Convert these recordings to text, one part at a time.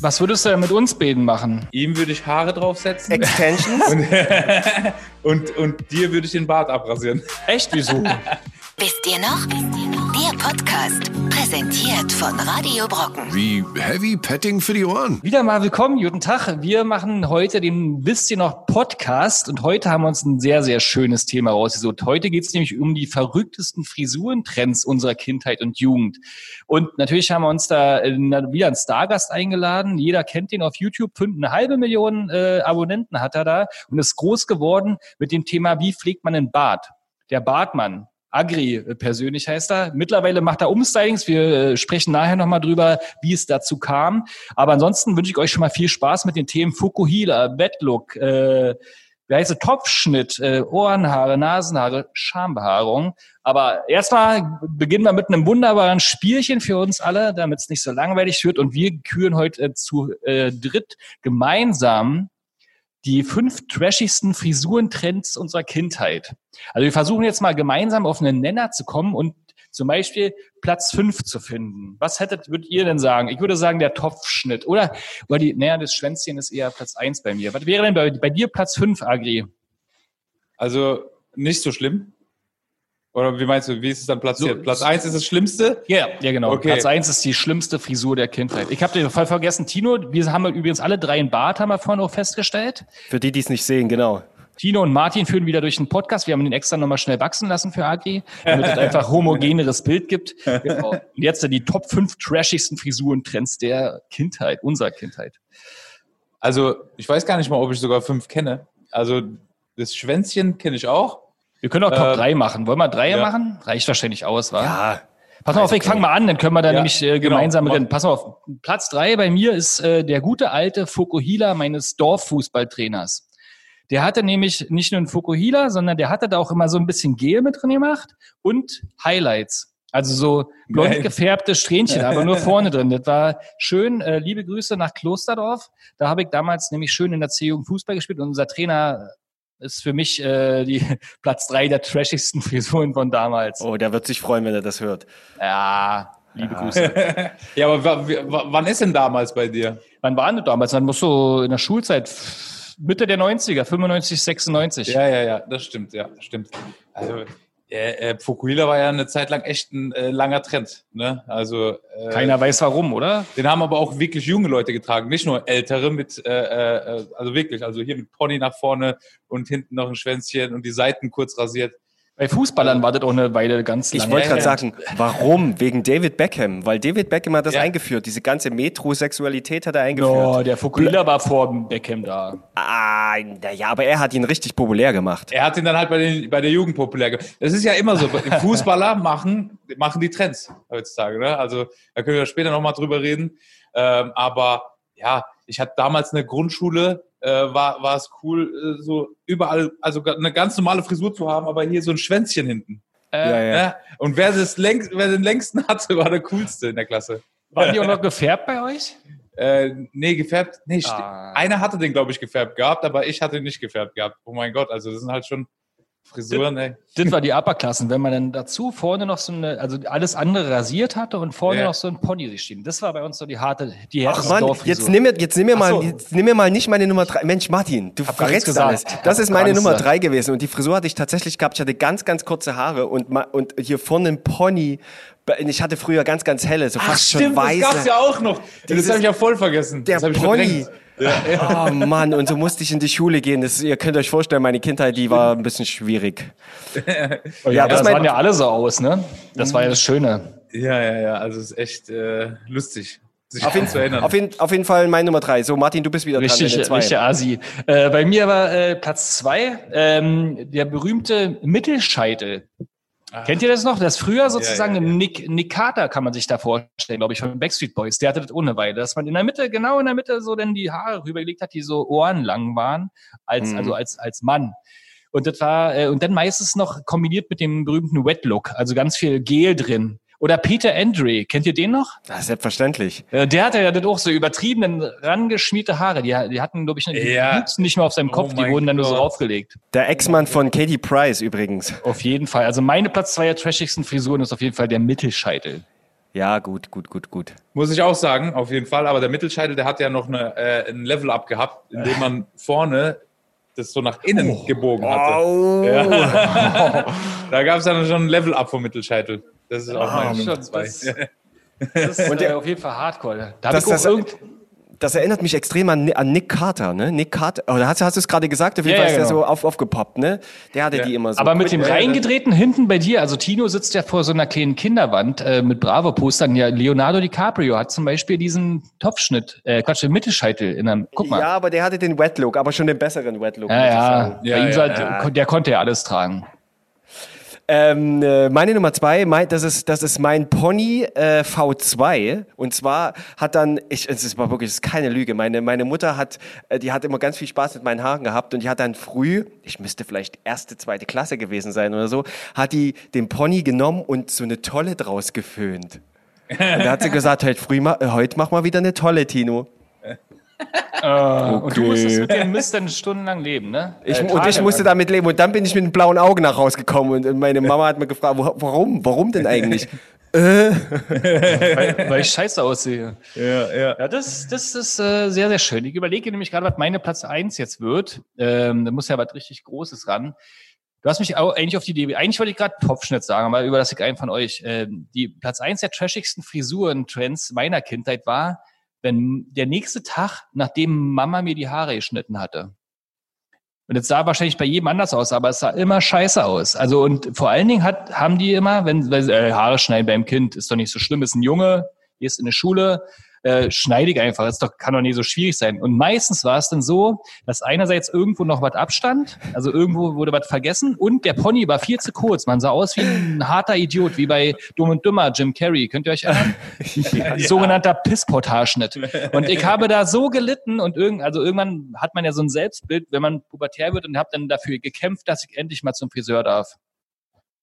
Was würdest du denn mit uns beiden machen? Ihm würde ich Haare draufsetzen. Extensions? Und, und, und dir würde ich den Bart abrasieren. Echt? Wieso? Wisst ihr noch? Wisst ihr noch? Der Podcast, präsentiert von Radio Brocken. Wie Heavy Petting für die Ohren. Wieder mal willkommen, guten Tag. Wir machen heute den Wisst ihr noch Podcast und heute haben wir uns ein sehr, sehr schönes Thema rausgesucht. Heute geht es nämlich um die verrücktesten Frisurentrends unserer Kindheit und Jugend. Und natürlich haben wir uns da äh, wieder einen Stargast eingeladen. Jeder kennt ihn auf YouTube. Eine halbe Million äh, Abonnenten hat er da und ist groß geworden mit dem Thema, wie pflegt man einen Bart? Der Bartmann. Agri persönlich heißt er. Mittlerweile macht er Umstylings. Wir äh, sprechen nachher nochmal drüber, wie es dazu kam. Aber ansonsten wünsche ich euch schon mal viel Spaß mit den Themen Fukuhila, Bettlook, äh, wie heißt es, Topfschnitt, äh, Ohrenhaare, Nasenhaare, Schambehaarung. Aber erstmal beginnen wir mit einem wunderbaren Spielchen für uns alle, damit es nicht so langweilig wird. Und wir küren heute äh, zu äh, dritt gemeinsam die fünf trashigsten Frisurentrends unserer Kindheit. Also wir versuchen jetzt mal gemeinsam auf einen Nenner zu kommen und zum Beispiel Platz fünf zu finden. Was hättet, würdet ihr denn sagen? Ich würde sagen, der Topfschnitt. Oder, oder die, naja, das Schwänzchen ist eher Platz eins bei mir. Was wäre denn bei, bei dir Platz fünf, Agri? Also nicht so schlimm. Oder wie meinst du, wie ist es dann platziert? So, Platz eins ist das Schlimmste? Ja, ja genau. Okay. Platz eins ist die schlimmste Frisur der Kindheit. Ich habe den Fall vergessen, Tino, wir haben übrigens alle drei einen Bart, haben wir vorhin auch festgestellt. Für die, die es nicht sehen, genau. Tino und Martin führen wieder durch den Podcast. Wir haben den extra nochmal schnell wachsen lassen für Agri, damit es einfach homogeneres Bild gibt. Genau. Und jetzt die Top 5 trashigsten Frisurentrends der Kindheit, unserer Kindheit. Also ich weiß gar nicht mal, ob ich sogar fünf kenne. Also das Schwänzchen kenne ich auch. Wir können auch Top Äh, 3 machen. Wollen wir drei ja. machen? Reicht wahrscheinlich aus, wa? Ja. Pass mal auf, ich fange mal an, dann können wir da Ja, nämlich äh, genau. gemeinsam Mach. rennen. Pass mal auf, Platz drei bei mir ist äh, der gute alte Fukuhila meines Dorffußballtrainers. Der hatte nämlich nicht nur einen Fukuhila, sondern der hatte da auch immer so ein bisschen Gel mit drin gemacht und Highlights. Also so blond gefärbte Strähnchen, aber nur vorne drin. Das war schön. Äh, liebe Grüße nach Klosterdorf. Da habe ich damals nämlich schön in der C-Jugend Fußball gespielt und unser Trainer ist für mich äh, die Platz drei der trashigsten Frisuren von damals. Oh, der wird sich freuen, wenn er das hört. Ja, liebe Grüße. Ja, aber wann ist denn damals bei dir? Wann war denn damals? Dann muss so in der Schulzeit Mitte der 90er, 95, 96. Ja, ja, ja, das stimmt, ja, stimmt. Also äh, äh, Fukuhila war ja eine Zeit lang echt ein äh, langer Trend. Ne? Also äh, Keiner weiß warum, oder? Den haben aber auch wirklich junge Leute getragen, nicht nur ältere mit, äh, äh, also wirklich, also hier mit Pony nach vorne und hinten noch ein Schwänzchen und die Seiten kurz rasiert. Bei Fußballern war das auch eine Weile ganz lange. Ich wollte gerade sagen, warum? Wegen David Beckham. Weil David Beckham hat das Ja. eingeführt. Diese ganze Metrosexualität hat er eingeführt. No, der Fukuhila war vor Beckham da. Ah, ja, aber er hat ihn richtig populär gemacht. Er hat ihn dann halt bei, den, bei der Jugend populär gemacht. Das ist ja immer so. Fußballer machen, machen die Trends heutzutage. Ne? Also da können wir später nochmal drüber reden. Ähm, aber ja, ich hatte damals eine Grundschule, äh, war, war es cool, äh, so überall, also eine ganz normale Frisur zu haben, aber hier so ein Schwänzchen hinten. Äh, Ja, ja. Ja? Und wer, das längst, wer den längsten hatte, war der coolste in der Klasse. Waren die auch noch gefärbt bei euch? Äh, nee, gefärbt. Sti- Ah. einer hatte den, glaube ich, gefärbt gehabt, aber ich hatte ihn nicht gefärbt gehabt. Oh mein Gott, also das sind halt schon Frisuren, ey. Das war die Upperklassen, wenn man dann dazu vorne noch so eine, also alles andere rasiert hatte und vorne Ja. noch so ein Pony sich stehen. Das war bei uns so die harte, die Ach härteste Mann, jetzt nimm mir, jetzt nimm mir Ach mal, so. jetzt nimm mir mal nicht meine Nummer drei. Mensch, Martin, du Hab verrätst alles. Das ist meine Nummer drei gewesen und die Frisur hatte ich tatsächlich gehabt. Ich hatte ganz, ganz kurze Haare und, und hier vorne ein Pony. Ich hatte früher ganz, ganz helle, so fast schon weiße. das gab's ja auch noch. Dieses- das habe ich ja voll vergessen. Der das hab ich Pony. verdrängt. Ja, Oh Mann, und so musste ich in die Schule gehen. Das, ihr könnt euch vorstellen, meine Kindheit, die war ein bisschen schwierig. Oh, ja, Ja, das das mein- waren ja alle so aus, ne? Das war ja das Schöne. ja, ja, ja, also es ist echt äh, lustig, sich Auf jeden, zu erinnern. auf, jeden, auf jeden Fall meine Nummer drei. So, Martin, du bist wieder Richtig, dran. der richtig zwei. Asi. Äh, bei mir war äh, Platz zwei ähm, der berühmte Mittelscheitel. Kennt ihr das noch? Das früher sozusagen ja, ja. Nick, Nick Carter kann man sich da vorstellen, glaube ich, von Backstreet Boys. Der hatte das ohne Weile, dass man in der Mitte, genau in der Mitte, so dann die Haare rübergelegt hat, die so ohrenlang waren, als, Mhm. also als, als Mann. Und das war, äh, und dann meistens noch kombiniert mit dem berühmten Wet Look, also ganz viel Gel drin. Oder Peter Andre, kennt ihr den noch? Ja, selbstverständlich. Äh, Der hatte ja das auch so übertrieben rangeschmierte Haare. Die, die hatten, glaube ich, die Ja. nicht mehr auf seinem Oh Kopf, die mein wurden dann nur so Gott. aufgelegt. Der Ex-Mann von Katie Price übrigens. Auf jeden Fall. Also meine Platz zwei der trashigsten Frisuren ist auf jeden Fall der Mittelscheitel. Ja, gut, gut, gut, gut. Muss ich auch sagen, auf jeden Fall. Aber der Mittelscheitel, der hat ja noch eine, äh, ein Level-Up gehabt, indem man vorne das so nach innen gebogen hatte. Oh. Da gab es dann schon ein Level-Up vom Mittelscheitel. Das ist auch meine Nummer schon, zwei. das- Das ist Und äh, der- auf jeden Fall Hardcore. Da hab Das- ich auch das- irgend Das erinnert mich extrem an, an Nick Carter, ne? Nick Carter, oder hast, hast du es gerade gesagt? Auf jeden Ja, Fall ja, ist der genau. so auf, aufgepoppt, ne? Der hatte Ja. die immer so. Aber mit dem Ja, reingedrehten hinten bei dir, also Tino sitzt ja vor so einer kleinen Kinderwand äh, mit Bravo-Postern. Ja, Leonardo DiCaprio hat zum Beispiel diesen Topfschnitt, äh, Quatsch, den Mittelscheitel in einem. Guck mal. Ja, aber der hatte den Wet-Look, aber schon den besseren Wet-Look. Ja, ja, sagen. Ja, Bei ihm ja, sah- ja. der konnte ja alles tragen. Ähm, äh, meine Nummer zwei, mein, das ist das ist mein Pony äh, V2 und zwar hat dann ich es mal wirklich es ist keine Lüge. Meine meine Mutter hat äh, die hat immer ganz viel Spaß mit meinen Haaren gehabt und die hat dann früh ich müsste vielleicht erste zweite Klasse gewesen sein oder so hat die den Pony genommen und so eine Tolle draus geföhnt und da hat sie gesagt heute früh äh, heute mach mal wieder eine Tolle Tino Und du musstest mit dem Mist dann stundenlang leben, ne? Ich, Äh, und ich musste lang. damit leben. Und dann bin ich mit den blauen Augen nach Hause gekommen. Und, meine Mama hat mir gefragt, wo, warum? Warum denn eigentlich? weil, weil ich scheiße aussehe. Ja, ja. Ja, das, das ist äh, sehr, sehr schön. Ich überlege nämlich gerade, was meine Platz eins jetzt wird. Ähm, da muss ja was richtig Großes ran. Du hast mich auch eigentlich auf die Idee, eigentlich wollte ich gerade Topfschnitt sagen, aber überlasse ich einen von euch. Ähm, die Platz eins der trashigsten Frisuren-Trends meiner Kindheit war, wenn der nächste Tag, nachdem Mama mir die Haare geschnitten hatte. Und es sah wahrscheinlich bei jedem anders aus, aber es sah immer scheiße aus. Also und vor allen Dingen hat, haben die immer, wenn weil, äh, Haare schneiden beim Kind, ist doch nicht so schlimm, ist ein Junge, gehst in eine Schule, äh, schneide ich einfach, ist doch, kann doch nicht so schwierig sein. Und meistens war es dann so, dass einerseits irgendwo noch was abstand, also irgendwo wurde was vergessen und der Pony war viel zu kurz. Man sah aus wie ein harter Idiot, wie bei Dumm und Dümmer, Jim Carrey. Könnt ihr euch erinnern? Sogenannter Pissporthaarschnitt. Und ich habe da so gelitten und irgend, also irgendwann hat man ja so ein Selbstbild, wenn man pubertär wird und habe dann dafür gekämpft, dass ich endlich mal zum Friseur darf.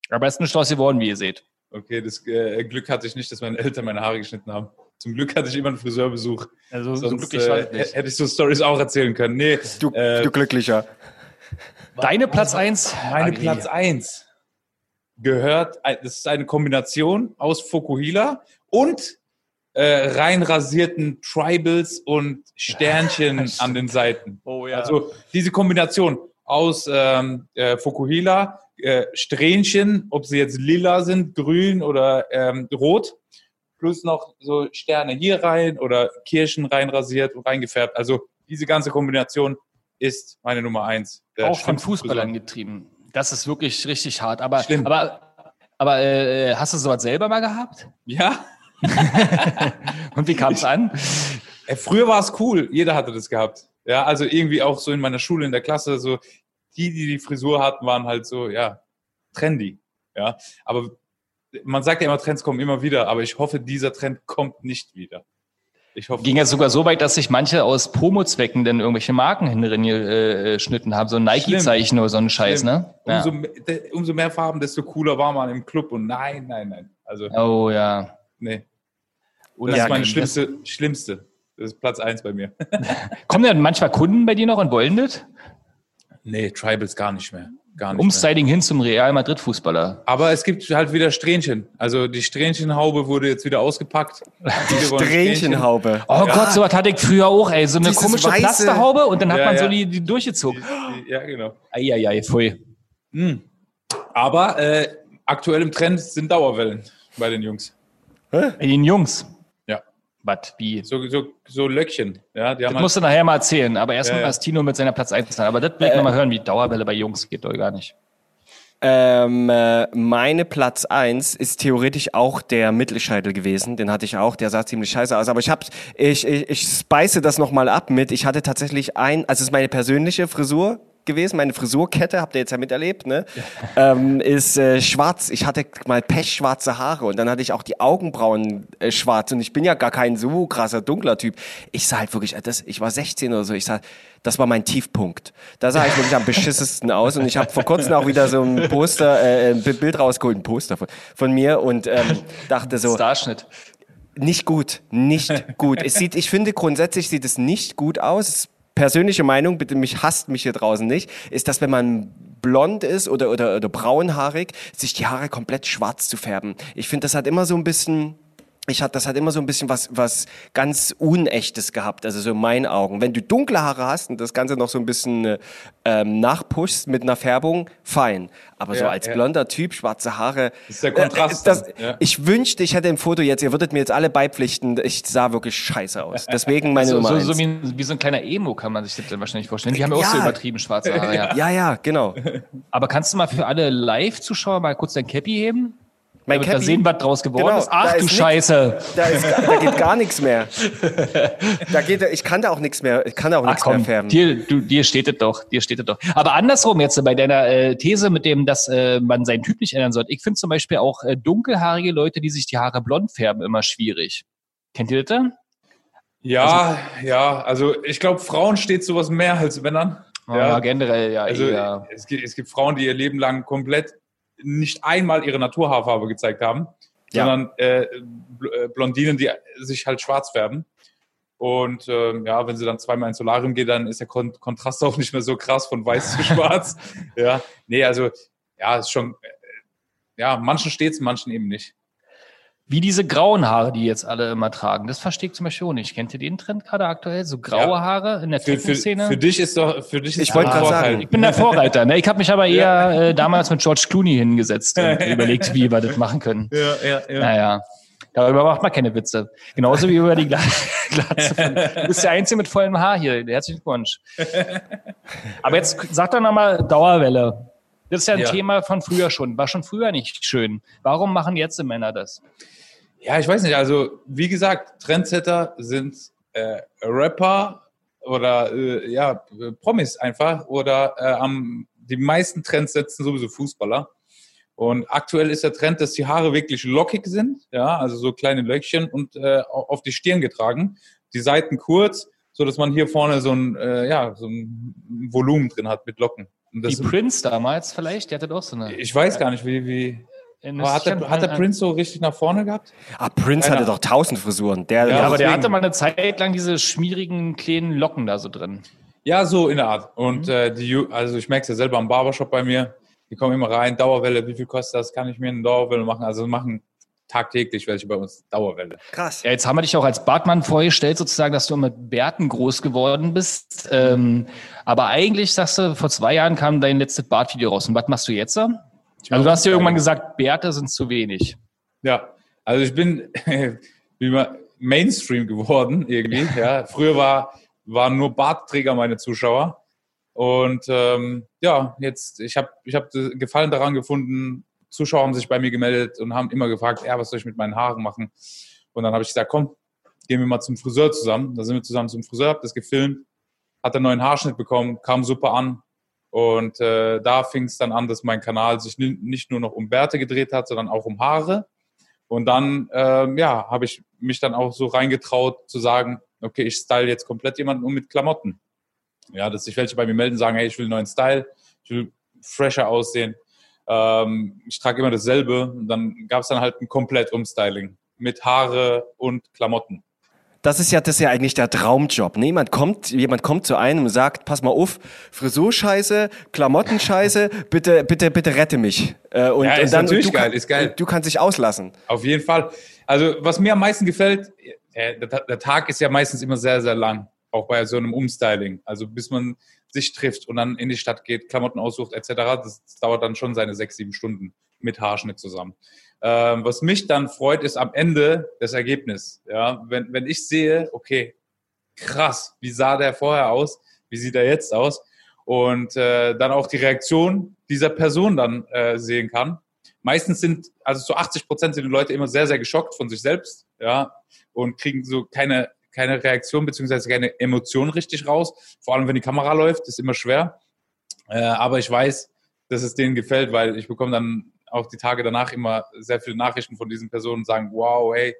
Aber es ist nicht draus geworden, wie ihr seht. Okay, das äh, Glück hatte ich nicht, dass meine Eltern meine Haare geschnitten haben. Zum Glück hatte ich immer einen Friseurbesuch. Also so Sonst glücklich war äh, ich nicht. hätte ich so Stories auch erzählen können. Nee, Du, äh, du Glücklicher. Deine Platz eins? meine Agi. Platz 1 gehört, das ist eine Kombination aus Fokuhila und äh, rein rasierten Tribals und Sternchen an den Seiten. Oh ja. Also diese Kombination aus ähm, äh, Fokuhila, äh, Strähnchen, ob sie jetzt lila sind, grün oder ähm, rot, plus noch so Sterne hier rein oder Kirschen rein rasiert und reingefärbt. Also diese ganze Kombination ist meine Nummer eins. auch von Fußballern getrieben. Das ist wirklich richtig hart. Aber, Schlimm. aber, aber äh, hast du sowas selber mal gehabt? Ja, Und wie kam es an? Äh, Früher war es cool, jeder hatte das gehabt. Ja, also irgendwie auch so in meiner Schule, in der Klasse, so die, die die Frisur hatten, waren halt so, ja, trendy. Ja, aber man sagt ja immer, Trends kommen immer wieder, aber ich hoffe, dieser Trend kommt nicht wieder. Ich hoffe, Ging ja sogar so weit, dass sich manche aus Promo-Zwecken dann irgendwelche Marken hinten äh, geschnitten haben. So ein Nike-Zeichen oder so ein Scheiß, Schlimm. ne? Ja. umso, umso mehr Farben, desto cooler war man im Club. Und nein, nein, nein. Also, Oh ja. nee. Das Unangenehm. ist meine schlimmste, schlimmste. Das ist Platz eins bei mir. Kommen denn manchmal Kunden bei dir noch und wollen das? Nee, Tribals gar nicht mehr. Gar nicht mehr. Umstyling hin zum Real Madrid-Fußballer. Aber es gibt halt wieder Strähnchen. Also die Strähnchenhaube wurde jetzt wieder ausgepackt. Wollen Strähnchenhaube. Oh Gott, so was hatte ich früher auch, ey. So eine Dieses komische weiße- Plasterhaube und dann hat Ja, man so ja. die, die durchgezogen. Die- die- Ja, genau. Eieiei, pfui. Hm. Aber äh, aktuell im Trend sind Dauerwellen bei den Jungs. Bei den Jungs. Was, wie? So, so, so Löckchen. Ja, die haben Das halt, musst du nachher mal erzählen, aber erst Ja, mal ja. erst Tino mit seiner Platz 1 sein. Aber das will ich noch mal hören, wie Dauerwelle bei Jungs geht, doch gar nicht. Ähm, äh, meine Platz eins ist theoretisch auch der Mittelscheitel gewesen. Den hatte ich auch. Der sah ziemlich scheiße aus. Aber ich hab, ich, ich, ich spice das nochmal ab mit. Ich hatte tatsächlich ein, also es ist meine persönliche Frisur gewesen, meine Frisurkette, habt ihr jetzt ja miterlebt, ne? Ähm, ist äh, schwarz. Ich hatte mal pechschwarze Haare und dann hatte ich auch die Augenbrauen äh, schwarz und ich bin ja gar kein so krasser dunkler Typ. Ich sah halt wirklich, äh, das, ich war 16 oder so, ich sah, das war mein Tiefpunkt. Da sah ich wirklich am beschissesten aus und ich habe vor kurzem auch wieder so ein Poster, äh, ein Bild rausgeholt, ein Poster von, von mir und ähm, dachte so, Starschnitt. nicht gut, nicht gut. Es sieht, ich finde grundsätzlich sieht es nicht gut aus. Es Persönliche Meinung, bitte mich hasst mich hier draußen nicht, ist, dass wenn man blond ist oder, oder, oder braunhaarig, sich die Haare komplett schwarz zu färben. Ich finde, das hat immer so ein bisschen, ich hatte, das hat immer so ein bisschen was, was ganz Unechtes gehabt, also so in meinen Augen. Wenn du dunkle Haare hast und das Ganze noch so ein bisschen äh, ähm, nachpushst mit einer Färbung, fein. Aber so Ja, als ja. blonder Typ, schwarze Haare. Das ist der Kontrast Äh, das, dann, ja. Ich wünschte, ich hätte ein Foto jetzt, ihr würdet mir jetzt alle beipflichten, ich sah wirklich scheiße aus. Deswegen meine So, Nummer so, eins. so wie, wie so ein kleiner Emo kann man sich das dann wahrscheinlich vorstellen. Die haben ja auch so übertrieben schwarze Haare. Ja. ja, ja, genau. Aber kannst du mal für alle Live-Zuschauer mal kurz dein Cappy heben? Mein Cappy- sehen, was draus geworden Genau, ist. Ach da du ist nix. Scheiße. Da, ist, da geht gar nichts mehr. Da geht, ich kann da auch nichts mehr, ich kann da auch nichts mehr färben. dir, du, dir steht es doch, dir steht es doch. Aber andersrum jetzt bei deiner äh, These mit dem, dass äh, man seinen Typ nicht ändern sollte. Ich finde zum Beispiel auch äh, dunkelhaarige Leute, die sich die Haare blond färben, immer schwierig. Kennt ihr das denn? Ja, ja, also ich glaube, Frauen steht sowas mehr als Männern. Ja, generell, ja. Also eher. es, gibt, es gibt Frauen, die ihr Leben lang komplett nicht einmal ihre Naturhaarfarbe gezeigt haben, Ja. sondern äh, äh, Blondinen, die sich halt schwarz färben. Und ähm, ja, wenn sie dann zweimal ins Solarium geht, dann ist der Kon Kontrast auch nicht mehr so krass von weiß zu schwarz. Ja, nee, also ja, ist schon, äh, ja, manchen steht's, manchen eben nicht. Wie diese grauen Haare, die jetzt alle immer tragen. Das verstehe ich zum Beispiel auch nicht. Kennt ihr den Trend gerade aktuell? So graue Ja. Haare in der Für, für, für dich ist doch, für dich ist Ich wollte ein gerade sagen. Ich bin der Vorreiter. Ne? Ich habe mich aber eher äh, damals mit George Clooney hingesetzt und überlegt, wie wir das machen können. Ja, ja, ja. Naja, darüber macht man keine Witze. Genauso wie über die Gla Glatze. Von, du bist der Einzige mit vollem Haar hier. Herzlichen Glückwunsch. Aber jetzt sag doch nochmal Dauerwelle. Das ist ja ein Ja. Thema von früher schon. War schon früher nicht schön. Warum machen jetzt die Männer das? Ja, ich weiß nicht. Also, wie gesagt, Trendsetter sind äh, Rapper oder äh, ja, Promis einfach oder äh, am, die meisten Trends setzen sowieso Fußballer. Und aktuell ist der Trend, dass die Haare wirklich lockig sind, ja, also so kleine Löckchen und äh, au- auf die Stirn getragen, die Seiten kurz, so dass man hier vorne so ein, äh, ja, so ein Volumen drin hat mit Locken. Das, Prince damals vielleicht? Der hatte doch so eine. ich weiß gar nicht, wie, wie aber hat, der, hat der Prince so richtig nach vorne gehabt? Ah, Prince Keiner. hatte doch tausend Frisuren. Der, Ja, aber der hatte mal eine Zeit lang diese schmierigen kleinen Locken da so drin. Ja, so in der Art. Mhm. Und äh, die, also ich merke es ja selber am Barbershop bei mir. Die kommen immer rein, Dauerwelle, wie viel kostet das? Kann ich mir eine Dauerwelle machen? Also machen tagtäglich welche bei uns Dauerwelle. krass. Ja, jetzt haben wir dich auch als Bartmann vorgestellt, sozusagen, dass du mit Bärten groß geworden bist. Ähm, aber eigentlich sagst du, vor zwei Jahren kam dein letztes Bartvideo raus. Und was machst du jetzt? Also du hast ja irgendwann gesagt, Bärte sind zu wenig. Ja, also ich bin wie man Mainstream geworden irgendwie. Ja, früher war waren nur Bartträger meine Zuschauer und ähm, ja, jetzt ich habe ich habe Gefallen daran gefunden. Zuschauer haben sich bei mir gemeldet und haben immer gefragt, ja, was soll ich mit meinen Haaren machen? Und dann habe ich gesagt, komm, gehen wir mal zum Friseur zusammen. Da sind wir zusammen zum Friseur, hab das gefilmt, hat einen neuen Haarschnitt bekommen, kam super an. Und äh, da fing es dann an, dass mein Kanal sich ni- nicht nur noch um Bärte gedreht hat, sondern auch um Haare. Und dann, ähm, ja, habe ich mich dann auch so reingetraut zu sagen, okay, ich style jetzt komplett jemanden um mit Klamotten. Ja, dass sich welche bei mir melden, sagen, hey, ich will einen neuen Style, ich will fresher aussehen. Ähm, ich trage immer dasselbe. Und dann gab es dann halt ein komplett Umstyling mit Haare und Klamotten. Das ist ja, das ist ja eigentlich der Traumjob. Ne? Jemand kommt, jemand kommt zu einem und sagt, pass mal auf, Frisurscheiße, Klamottenscheiße, bitte, bitte, bitte rette mich. Äh, und, Ja, und ist dann, natürlich und du geil, kann- ist geil. und Du kannst dich auslassen. Auf jeden Fall. Also, was mir am meisten gefällt, äh, der, der Tag ist ja meistens immer sehr, sehr lang. Auch bei so einem Umstyling. Also, bis man sich trifft und dann in die Stadt geht, Klamotten aussucht, etc. Das, das dauert dann schon seine sechs, sieben Stunden mit Haarschnitt zusammen. Ähm, was mich dann freut, ist am Ende das Ergebnis. Ja, wenn, wenn ich sehe, okay, krass, wie sah der vorher aus? Wie sieht er jetzt aus? Und äh, dann auch die Reaktion dieser Person dann äh, sehen kann. Meistens sind, also zu 80 Prozent sind die Leute immer sehr, sehr geschockt von sich selbst, ja, und kriegen so keine, keine Reaktion beziehungsweise keine Emotion richtig raus. Vor allem, wenn die Kamera läuft, ist immer schwer. Äh, aber ich weiß, dass es denen gefällt, weil ich bekomme dann auch die Tage danach immer sehr viele Nachrichten von diesen Personen sagen, wow, hey,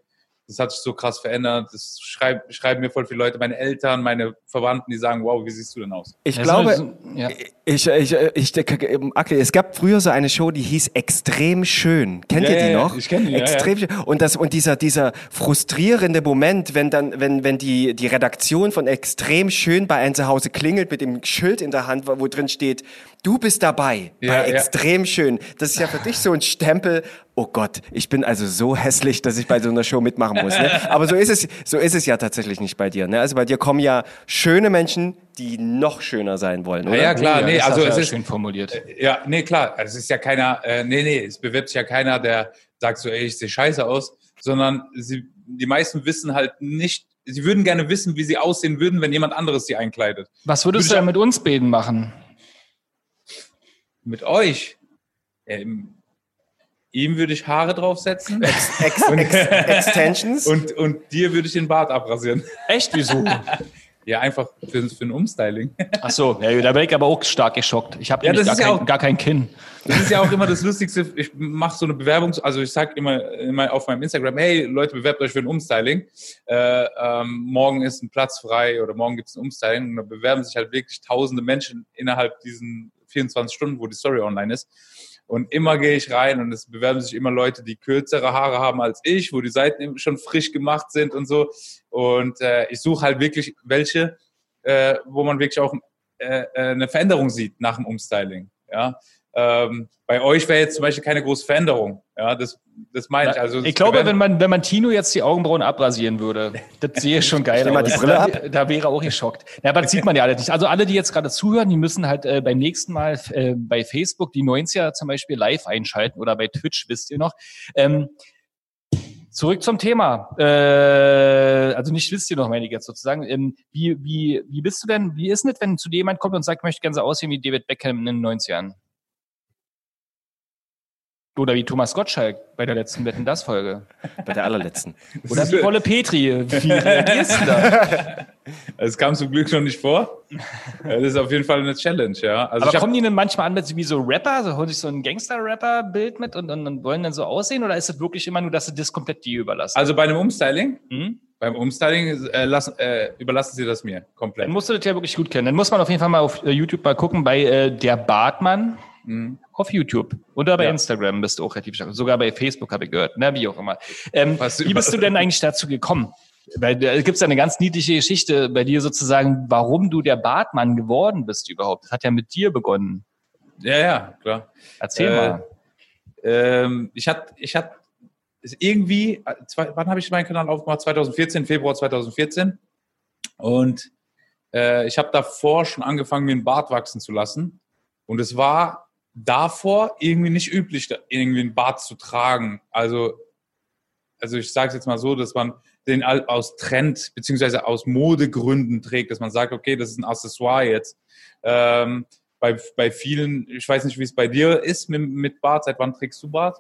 das hat sich so krass verändert. Das schreib, schreiben mir voll viele Leute, meine Eltern, meine Verwandten, die sagen, wow, wie siehst du denn aus? Ich Ja, glaube, so- ja. ich, ich, ich, ich, Akli, es gab früher so eine Show, die hieß Extrem schön. Kennt Ja, ihr die ja, ja, noch? ich kenn die, ja, Extrem schön. Und das und dieser dieser frustrierende Moment, wenn dann wenn wenn die die Redaktion von Extrem schön bei einem zu Hause klingelt mit dem Schild in der Hand, wo drin steht Du bist dabei. Ja, bei ja. extrem schön. Das ist ja für dich so ein Stempel. Oh Gott, ich bin also so hässlich, dass ich bei so einer Show mitmachen muss. Ne? Aber so ist es, so ist es ja tatsächlich nicht bei dir. Ne? Also bei dir kommen ja schöne Menschen, die noch schöner sein wollen, oder? Ja, ja, klar, nee, also es ja ist, schön formuliert. Ja, nee, klar. Also Es ist ja keiner, äh, nee, nee, es bewirbt sich ja keiner, der sagt so, ey, ich sehe scheiße aus, sondern sie, die meisten wissen halt nicht, sie würden gerne wissen, wie sie aussehen würden, wenn jemand anderes sie einkleidet. Was würdest Würde du denn mit uns beiden machen? Mit euch, ähm, ihm würde ich Haare draufsetzen Ex, Ex, Extensions? und, und dir würde ich den Bart abrasieren. Echt, wieso? Ja, einfach für, für ein Umstyling. Ach so, ja, da wäre ich aber auch stark geschockt. Ich habe Ja, gar, ja kein, auch- gar kein Kinn. Das ist ja auch immer das Lustigste. Ich mache so eine Bewerbung, also ich sage immer, immer auf meinem Instagram, hey Leute, bewerbt euch für ein Umstyling. Äh, ähm, morgen ist ein Platz frei oder morgen gibt es ein Umstyling. Und da bewerben sich halt wirklich tausende Menschen innerhalb diesen 24 Stunden, wo die Story online ist. Und immer gehe ich rein und es bewerben sich immer Leute, die kürzere Haare haben als ich, wo die Seiten schon frisch gemacht sind und so. Und äh, ich suche halt wirklich welche, äh, wo man wirklich auch äh, äh, eine Veränderung sieht nach dem Umstyling. Ja. Ähm, bei euch wäre jetzt zum Beispiel keine große Veränderung. Ja, das, das meine ich. Also ich glaube, wenn man, wenn man Tino jetzt die Augenbrauen abrasieren würde, das sehe schon geil Stell mal aus. die Brille da, ab. da wäre auch geschockt. Ja, aber das sieht man ja alle nicht. Also alle, die jetzt gerade zuhören, die müssen halt äh, beim nächsten Mal äh, bei Facebook die 90er zum Beispiel live einschalten oder bei Twitch, wisst ihr noch. Ähm, Zurück zum Thema. Äh, also nicht wisst ihr noch, meine ich jetzt sozusagen. Ähm, wie, wie, wie bist du denn, wie ist es, wenn zu dir jemand kommt und sagt, ich möchte gerne so aussehen wie David Beckham in den 90ern? Oder wie Thomas Gottschalk bei der letzten Wetten das Folge. Bei der allerletzten. Oder wie Wolle Petri. Wie reagierst du da? Es kam zum Glück schon nicht vor. Das ist auf jeden Fall eine Challenge, ja. Also Aber kommen die denn manchmal an mit wie so Rapper, so holen sich so ein Gangster-Rapper-Bild mit und, und, und wollen dann so aussehen? Oder ist es wirklich immer nur, dass sie das komplett dir überlassen? also bei einem Umstyling, Hm? beim Umstyling äh, lassen, äh, überlassen Sie das mir komplett. Dann musst du das ja wirklich gut kennen. Dann muss man auf jeden Fall mal auf äh, YouTube mal gucken bei äh, der Bartmann Mhm. auf YouTube. Oder bei Ja. Instagram bist du auch relativ stark. Sogar bei Facebook habe ich gehört. Na, wie auch immer. Ähm, wie bist du denn eigentlich dazu gekommen? Weil da gibt es ja eine ganz niedliche Geschichte bei dir sozusagen, warum du der Bartmann geworden bist überhaupt. Das hat ja mit dir begonnen. Ja, ja, klar. Erzähl Äh, mal. Ähm, ich hatte, ich ist irgendwie, äh, zwei, wann habe ich meinen Kanal aufgemacht? 2014, Februar 2014. Und äh, ich habe davor schon angefangen, mir einen Bart wachsen zu lassen. Und es war davor irgendwie nicht üblich, irgendwie einen Bart zu tragen. Also, also ich sage es jetzt mal so, dass man den aus Trend beziehungsweise aus Modegründen trägt, dass man sagt, okay, das ist ein Accessoire jetzt. Ähm, bei, bei vielen, ich weiß nicht, wie es bei dir ist mit, mit Bart. Seit wann trägst du Bart?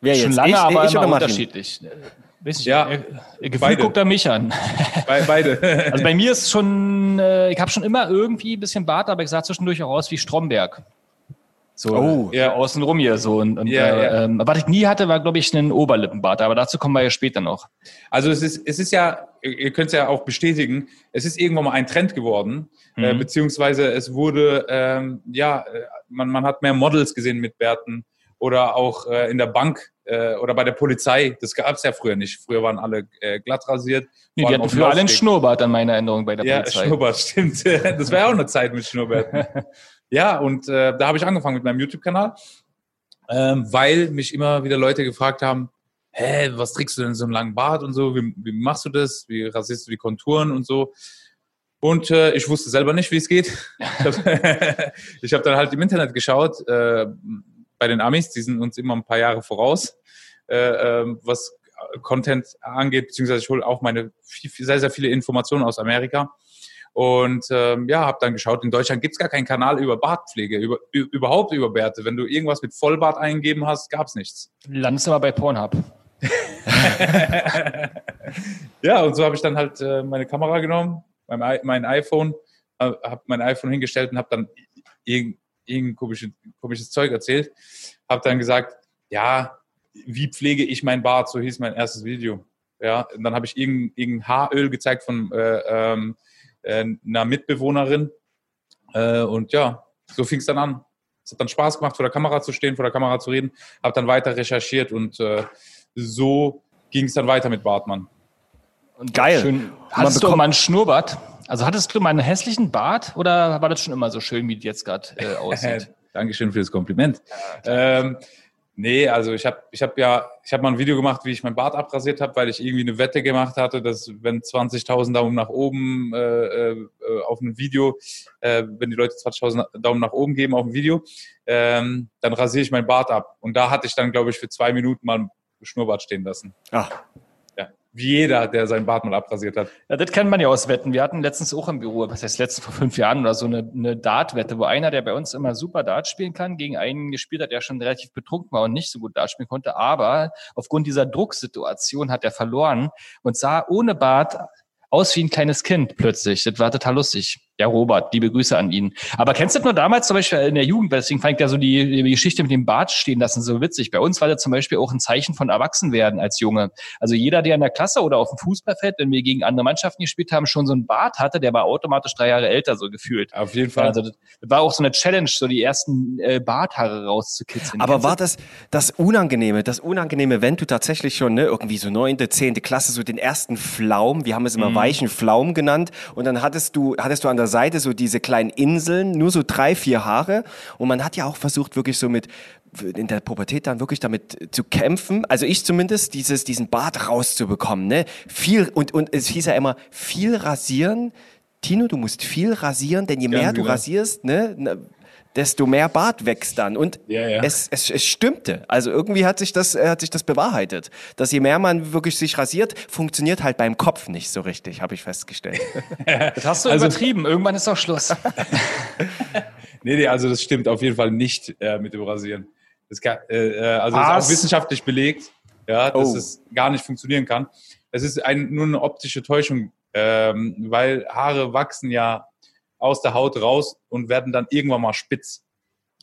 Wer Schon jetzt? lange, ich, aber ich immer unterschiedlich. Äh, Weiß ich, Ja, äh, Gefühl beide. guckt er mich an. Bei, beide. Also bei mir ist schon, äh, ich habe schon immer irgendwie ein bisschen Bart, aber ich sah zwischendurch auch aus wie Stromberg. So, Oh. ja. außenrum hier so. Und, und Ja, äh, ja. Ähm, was ich nie hatte, war, glaube ich, ein Oberlippenbart. Aber dazu kommen wir ja später noch. Also es ist, es ist ja, ihr könnt es ja auch bestätigen, es ist irgendwann mal ein Trend geworden, äh, Mhm. beziehungsweise es wurde, ähm, ja, äh, man, man hat mehr Models gesehen mit Bärten oder auch äh, in der Bank äh, oder bei der Polizei. Das gab es ja früher nicht. Früher waren alle äh, glatt rasiert. Nee, die hatten früher alle einen. Schnurrbart an meiner Erinnerung bei der Ja, Polizei. Schnurrbart, stimmt. Das war ja auch eine Zeit mit Schnurrbärten. ja, und äh, da habe ich angefangen mit meinem YouTube-Kanal, ähm, weil mich immer wieder Leute gefragt haben, hä, was trägst du denn so einen langen Bart und so, wie, wie machst du das, wie rasierst du die Konturen und so. Und äh, ich wusste selber nicht, wie es geht. Ich habe hab dann halt im Internet geschaut, äh, bei den Amis, die sind uns immer ein paar Jahre voraus, äh, ähm, was Content angeht, beziehungsweise ich hole auch meine viel, sehr, sehr viele Informationen aus Amerika. Und ähm, ja, habe dann geschaut, in Deutschland gibt's gar keinen Kanal über Bartpflege, über, überhaupt über Bärte. Wenn du irgendwas mit Vollbart eingegeben hast, gab's nichts. Landest du mal bei Pornhub. Ja, und so habe ich dann halt äh, meine Kamera genommen, mein, mein iPhone, äh, habe mein iPhone hingestellt und habe dann irgend, irgendein komisches, komisches Zeug erzählt. Habe dann gesagt, ja, wie pflege ich mein Bart? So hieß mein erstes Video. Ja, und dann habe ich irgendein, irgendein Haaröl gezeigt von äh, ähm, äh, einer Mitbewohnerin. Äh, und ja, so fing es dann an. Es hat dann Spaß gemacht, vor der Kamera zu stehen, vor der Kamera zu reden. Habe dann weiter recherchiert und äh, so ging es dann weiter mit Bartmann. Und Geil. Schön. Hattest du mal einen Schnurrbart? Also hattest du mal einen hässlichen Bart oder war das schon immer so schön, wie es jetzt gerade äh, aussieht? Dankeschön für das Kompliment. ähm, nee, also ich habe ich hab ja, ich habe mal ein Video gemacht, wie ich mein Bart abrasiert habe, weil ich irgendwie eine Wette gemacht hatte, dass wenn 20.000 Daumen nach oben äh, äh, auf einem Video, äh, wenn die Leute 20.000 Daumen nach oben geben auf ein Video, ähm, dann rasiere ich mein Bart ab. Und da hatte ich dann, glaube ich, für zwei Minuten mal ein Schnurrbart stehen lassen. Ach, jeder, der seinen Bart mal abrasiert hat. Ja, das kennt man ja aus Wetten. Wir hatten letztens auch im Büro, was heißt letztens vor fünf Jahren oder so, eine, eine Dart-Wette, wo einer, der bei uns immer super Dart spielen kann, gegen einen gespielt hat, der schon relativ betrunken war und nicht so gut Dart spielen konnte. Aber aufgrund dieser Drucksituation hat er verloren und sah ohne Bart aus wie ein kleines Kind plötzlich. Das war total lustig. Ja, Robert, liebe Grüße an ihn. Aber kennst du das nur damals zum Beispiel in der Jugend? Deswegen fand ich ja so die, die Geschichte mit dem Bart stehen lassen so witzig. Bei uns war das zum Beispiel auch ein Zeichen von Erwachsenwerden als Junge. Also jeder, der in der Klasse oder auf dem Fußballfeld, wenn wir gegen andere Mannschaften gespielt haben, schon so einen Bart hatte, der war automatisch drei Jahre älter so gefühlt. Auf jeden Fall. Also das, war auch so eine Challenge, so die ersten äh, Barthaare rauszukitzeln. Aber Kennst war das das Unangenehme, das Unangenehme, wenn du tatsächlich schon, ne, irgendwie so neunte, zehnte Klasse, so den ersten Flaum, wir haben es immer weichen Flaum genannt, und dann hattest du, hattest du an der Seite so diese kleinen Inseln, nur so drei, vier Haare, und man hat ja auch versucht, wirklich so mit, in der Pubertät dann wirklich damit zu kämpfen, also ich zumindest, dieses, diesen Bart rauszubekommen, ne, viel, und, und es hieß ja immer, viel rasieren, Tino, du musst viel rasieren, denn je mehr du wieder. rasierst, ne, desto mehr Bart wächst dann. Und Ja, ja. Es, es, es stimmte. Also irgendwie hat sich, das, äh, hat sich das bewahrheitet. Dass je mehr man wirklich sich rasiert, funktioniert halt beim Kopf nicht so richtig, habe ich festgestellt. Das hast du Also- übertrieben. Irgendwann ist auch Schluss. Nee, nee, also das stimmt auf jeden Fall nicht äh, mit dem Rasieren. Das kann, äh, äh, also das ist auch wissenschaftlich belegt, ja, dass Oh. es gar nicht funktionieren kann. Es ist ein, nur eine optische Täuschung, ähm, weil Haare wachsen ja aus der Haut raus und werden dann irgendwann mal spitz.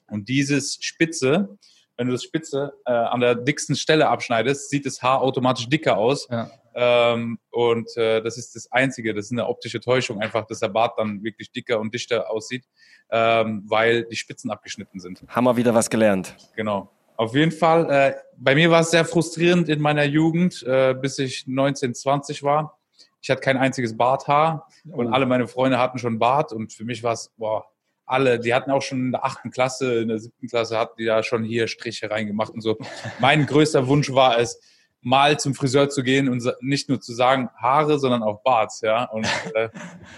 Und dieses Spitze, wenn du das Spitze äh, an der dicksten Stelle abschneidest, sieht das Haar automatisch dicker aus. Ja. Ähm, und äh, das ist das Einzige, das ist eine optische Täuschung, einfach, dass der Bart dann wirklich dicker und dichter aussieht, ähm, weil die Spitzen abgeschnitten sind. Haben wir wieder was gelernt. Genau. Auf jeden Fall, äh, bei mir war es sehr frustrierend in meiner Jugend, äh, bis ich 19, 20 war. Ich hatte kein einziges Barthaar und alle meine Freunde hatten schon Bart und für mich war es, boah, alle, die hatten auch schon in der achten Klasse, in der siebten Klasse hatten die da schon hier Striche reingemacht und so. Mein größter Wunsch war es, mal zum Friseur zu gehen und nicht nur zu sagen Haare, sondern auch Bart, ja. Und äh,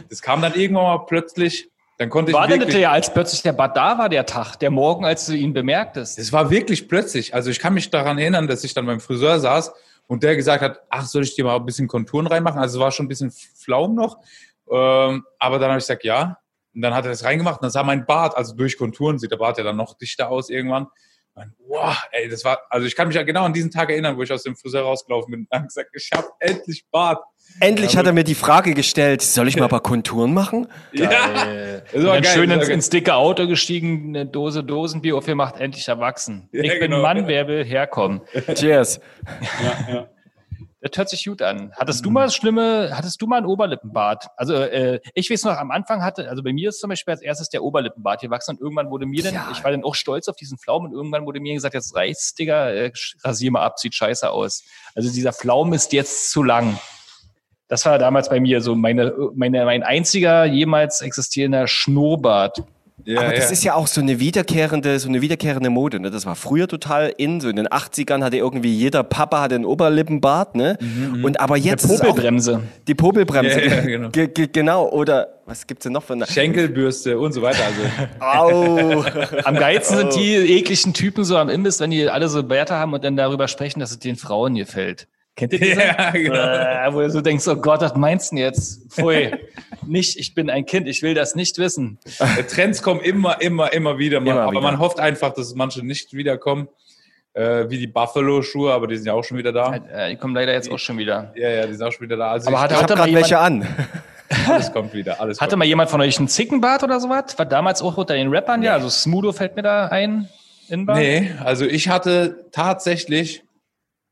das kam dann irgendwann mal plötzlich. Dann konnte ich War denn wirklich, das ja, als plötzlich der Bart da war, der Tag, der Morgen, als du ihn bemerktest? Es war wirklich plötzlich. Also ich kann mich daran erinnern, dass ich dann beim Friseur saß und der gesagt hat, ach, soll ich dir mal ein bisschen Konturen reinmachen? Also es war schon ein bisschen Flaum noch. Ähm, aber dann habe ich gesagt, ja. Und dann hat er das reingemacht und dann sah mein Bart, also durch Konturen sieht der Bart ja dann noch dichter aus irgendwann. Und, wow, ey, das war, also ich kann mich ja genau an diesen Tag erinnern, wo ich aus dem Friseur rausgelaufen bin und habe gesagt, ich habe endlich Bart. Endlich Ja, hat er mir die Frage gestellt, soll ich mal ein paar Konturen machen? Ja, Und war dann geil, schön ins, geil. ins dicke Auto gestiegen, eine Dose Dosenbier aufgemacht, endlich erwachsen. Ja, ich bin genau. Mann, wer will herkommen. Cheers. Das hört sich gut an. Hattest du mal das Schlimme, hattest du mal einen Oberlippenbart? Also äh, ich weiß noch, am Anfang hatte, also bei mir ist zum Beispiel als erstes der Oberlippenbart gewachsen und irgendwann wurde mir dann, Ja. ich war dann auch stolz auf diesen Pflaumen und irgendwann wurde mir gesagt, jetzt reicht's, Digga, äh, rasier mal ab, sieht scheiße aus. Also dieser Pflaumen ist jetzt zu lang. Das war damals bei mir so meine, meine, mein einziger jemals existierender Schnurrbart. Ja, Aber das ja. ist ja auch so eine wiederkehrende, so eine wiederkehrende Mode. Ne? Das war früher total in. So in den 80ern hatte irgendwie jeder Papa hatte einen Oberlippenbart. Ne? Und aber Eine jetzt auch Popelbremse. die Popelbremse. Ja, ja, genau. Ge- ge- genau. Oder was gibt's denn noch von? Schenkelbürste und so weiter. Also, Au. Am geilsten sind die ekligen Typen so am Imbiss, wenn die alle so Bärte haben und dann darüber sprechen, dass es den Frauen gefällt. Kennt ihr diese? ja, genau. Äh, wo du so denkst, oh Gott, was meinst du denn jetzt? Pfui. nicht, ich bin ein Kind, ich will das nicht wissen. Äh, Trends kommen immer, immer, immer wieder. Man, Immer aber wieder. man hofft einfach, dass manche nicht wiederkommen. Äh, wie die Buffalo-Schuhe, aber die sind ja auch schon wieder da. Äh, die kommen leider jetzt auch schon wieder. Ja, ja, die sind auch schon wieder da. Also Aber ich, hat- Ich Hatte habe mal jemand- welche an. alles kommt wieder. Alles Hatte kommt. mal jemand von euch einen Zickenbart oder sowas? War damals auch unter den Rappern, ja. Also Smudo fällt mir da ein. Inbart. Nee, also ich hatte tatsächlich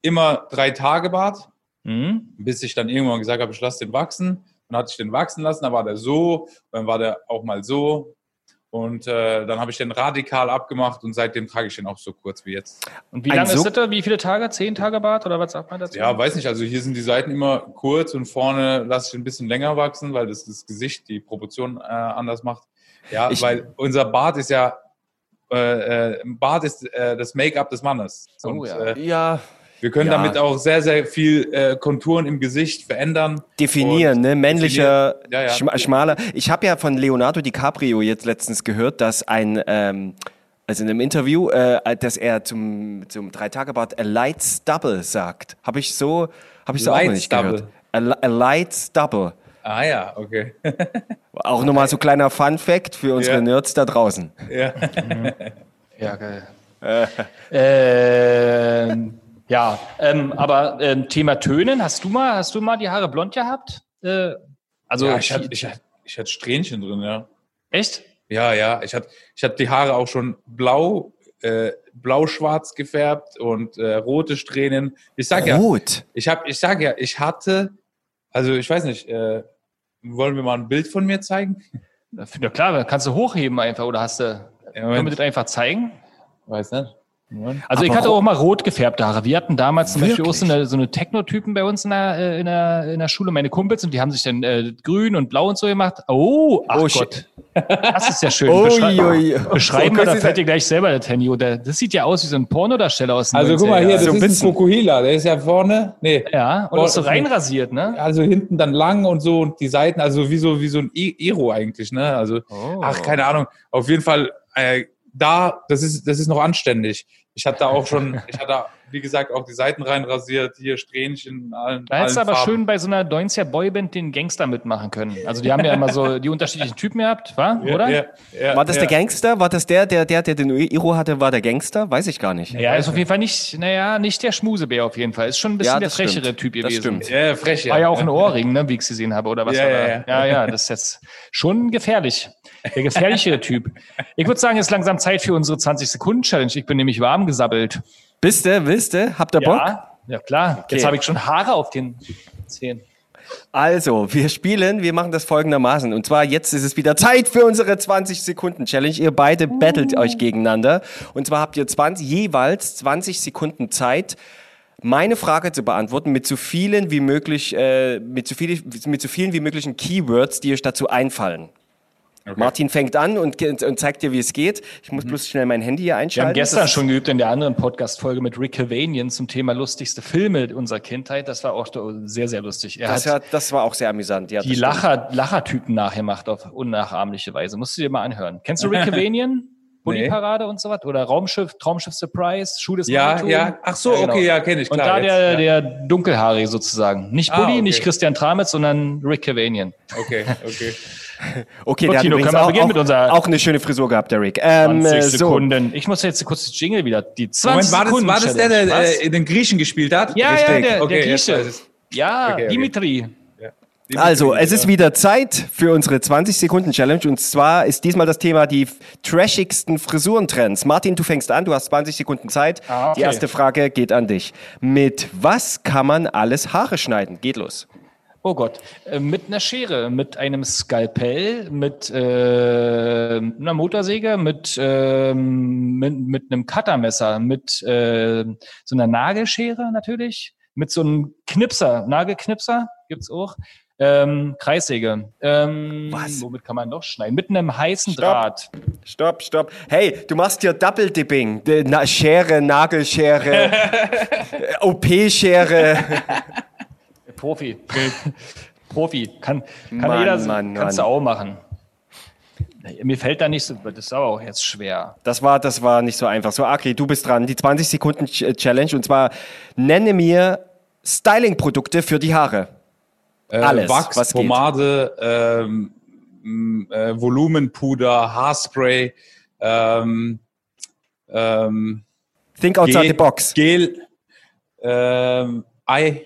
immer drei Tage Bart, Mhm. bis ich dann irgendwann gesagt habe, ich lasse den wachsen. Dann hatte ich den wachsen lassen, dann war der so, dann war der auch mal so. Und äh, dann habe ich den radikal abgemacht und seitdem trage ich den auch so kurz wie jetzt. Und wie lange so- ist das da? Wie viele Tage? Zehn Tage Bart oder was sagt man dazu? Ja, weiß nicht. Also hier sind die Seiten immer kurz und vorne lasse ich ein bisschen länger wachsen, weil das das Gesicht die Proportion äh, anders macht. Ja, Ich- weil unser Bart ist ja äh, äh, Bart ist äh, das Make-up des Mannes. Oh, Und, ja. äh, Ja, wir können Ja. damit auch sehr, sehr viel äh, Konturen im Gesicht verändern. definieren, ne? Männlicher, definieren. Ja, ja. schm- schmaler. Ich habe ja von Leonardo DiCaprio jetzt letztens gehört, dass ein, ähm, also in einem Interview, äh, dass er zum, zum Drei-Tage-Bart a light stubble sagt. Habe ich so, habe ich so auch noch Light nicht stubble. gehört. A, a light stubble. Ah ja, okay. Auch nochmal so kleiner Fun-Fact für unsere Ja. Nerds da draußen. ja. Ja, geil. ähm, ja, ähm, aber ähm, Thema Tönen, hast du mal, hast du mal die Haare blond gehabt? Äh, also ja, ich hatte, ich, hatte, ich hatte Strähnchen drin, ja. echt? Ja, ja. Ich hatte, ich hatte die Haare auch schon blau, äh, blau-schwarz gefärbt und äh, rote Strähnen. Ich sag ja, Rot. ich habe, ich sag ja, ich hatte, also ich weiß nicht, äh, wollen wir mal ein Bild von mir zeigen? Ja klar, kannst du hochheben einfach oder hast du. Ja, Können wir das einfach zeigen? weiß nicht. Also ich Aber hatte ro- auch mal rot gefärbte Haare. Wir hatten damals zum Beispiel auch so Wirklich? eine, so eine Techno-Typen bei uns in der, äh, in, der, in der Schule, meine Kumpels, und die haben sich dann äh, grün und blau und so gemacht. Oh, ach Oh, Gott. Das ist ja schön. Beschrei beschreiben So, wir, da Christi, fällt dir gleich selber das Handy. Oder das sieht ja aus wie so ein Pornodarsteller aus den Also guck 90er mal hier, das. So ist ein Fukuhila, der ist ja vorne, nee, Ja, und auch so das- reinrasiert, ne? also hinten dann lang und so und die Seiten, also wie so, wie so ein I- Iro eigentlich, ne? Also, Oh. ach, keine Ahnung. Auf jeden Fall, äh, da, das ist, das ist noch anständig. Ich hatte da auch schon, ich hatte, wie gesagt, auch die Seiten rein rasiert, hier Strähnchen, in allen, Da hättest du aber Farben. schön bei so einer 90er Boyband den Gangster mitmachen können. Also die haben ja immer so die unterschiedlichen Typen gehabt, wa? Ja, oder? Ja, ja, War das ja. der Gangster? War das der, der, der, der den Iro hatte, war der Gangster? Weiß ich gar nicht. Ja, ist auf jeden Fall nicht, naja, nicht der Schmusebär auf jeden Fall. Ist schon ein bisschen Ja, der das stimmt. frechere Typ Das gewesen. stimmt. Ja, frech, ja. War ja auch ein Ohrring, ne, wie ich es gesehen habe, oder was Ja, war ja, da? ja. ja, ja, das ist jetzt schon gefährlich. Der gefährlichere Typ. Ich würde sagen, es ist langsam Zeit für unsere 20-Sekunden-Challenge. Ich bin nämlich warm gesabbelt. Bist du, willst du? Habt ihr Bock? Ja, ja klar. Jetzt habe ich schon Haare auf den Zähnen. Also, wir spielen, wir machen das folgendermaßen. Und zwar, jetzt ist es wieder Zeit für unsere 20-Sekunden-Challenge. Ihr beide battelt euch gegeneinander. Und zwar habt ihr 20, jeweils 20 Sekunden Zeit, meine Frage zu beantworten mit so vielen wie möglich, äh, mit, so viel, mit so vielen wie möglichen Keywords, die euch dazu einfallen. Martin fängt an und, und zeigt dir, wie es geht. Ich muss bloß schnell mein Handy hier Wir einschalten. haben gestern Das- schon geübt in der anderen Podcast-Folge mit Rick Cavanian zum Thema lustigste Filme unserer Kindheit. Das war auch sehr, sehr lustig. Er Das, hat das war auch sehr amüsant. Ja, die. Lacher, Lachertypen nachgemacht auf unnachahmliche Weise. Musst du dir mal anhören. Kennst du Rick Cavanian? Bulli-Parade und so was? Oder Raumschiff, Traumschiff Surprise, Schuh des Ja, Marathon? ja. Ach so, genau. okay, ja, kenne ich, Und klar. da jetzt, der, ja. der Dunkelhaarige sozusagen. Nicht Ah, Bulli, okay. nicht Christian Tramitz, sondern Rick Cavanian. Okay, okay. Okay, Gut, der hat Tino, wir auch, beginnen auch, mit unserer- auch eine schöne Frisur gehabt, der Rick. Ähm, 20 äh, so. Sekunden. Ich muss jetzt kurz das Jingle wieder. Die 20 Moment, war das, Sekunden war das der, Challenge. der Was? äh, den Griechen gespielt hat? Ja, ja, der, Okay, der Grieche. Ja, Okay, okay. Dimitri. Also, es ist wieder Zeit für unsere 20-Sekunden-Challenge und zwar ist diesmal das Thema die trashigsten Frisurentrends. Martin, du fängst an, du hast 20 Sekunden Zeit. Ah, okay. Die erste Frage geht an dich. Mit was kann man alles Haare schneiden? Geht los. Oh Gott, äh, mit einer Schere, mit einem Skalpell, mit äh, einer Motorsäge, mit, ähm, mit, mit einem Cuttermesser, mit äh, so einer Nagelschere natürlich, mit so einem Knipser, Nagelknipser gibt's auch, ähm, Kreissäge. Ähm, Was? Womit kann man noch schneiden? Mit einem heißen Stopp. Draht. Stopp, stopp. Hey, du machst hier Double Dipping. Na, Schere, Nagelschere, äh, OP-Schere. Profi. Profi. Kann, kann Mann, jeder, Mann, kannst Mann. du auch machen. Mir fällt da nicht so, das ist aber auch jetzt schwer. Das war, das war nicht so einfach. So, Akri, du bist dran. Die 20 Sekunden Ch- Challenge und zwar nenne mir Styling-Produkte für die Haare. Äh, Alles, Wachs, was. Pomade, ähm, äh, Volumenpuder, Haarspray, ähm, ähm, Think outside Gel, the box. Gel, ähm, Ei,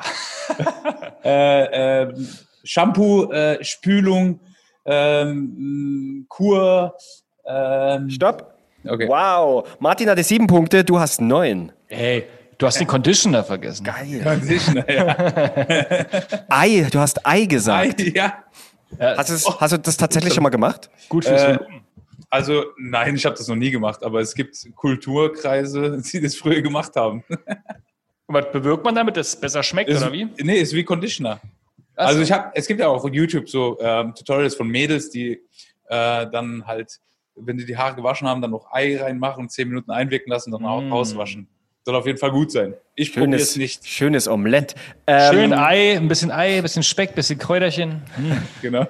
äh, ähm, Shampoo, äh, Spülung, ähm, Kur. Ähm, Stopp. Okay. Wow. Martin hatte sieben Punkte, du hast neun. Hey, du hast den Conditioner vergessen. Geil. Ne, ja. Ei, du hast Ei gesagt. Ei, ja. Hast, du das- hast du das tatsächlich schon mal gemacht? Gut fürs Äh. Also, nein, ich habe das noch nie gemacht, aber es gibt Kulturkreise, die das früher gemacht haben. Und was bewirkt man damit, dass es besser schmeckt, Ist, oder wie? Nee, ist wie Conditioner. Ach Also so. ich habe, es gibt ja auch auf YouTube so ähm, Tutorials von Mädels, die äh, dann halt, wenn die die Haare gewaschen haben, dann noch Ei reinmachen, zehn Minuten einwirken lassen, dann auch Mm. auswaschen. Soll auf jeden Fall gut sein. Ich probiere es Schönes, nicht. schönes Omelett. Ähm, Schön Ei, ein bisschen Ei, ein bisschen Speck, ein bisschen Kräuterchen. Genau.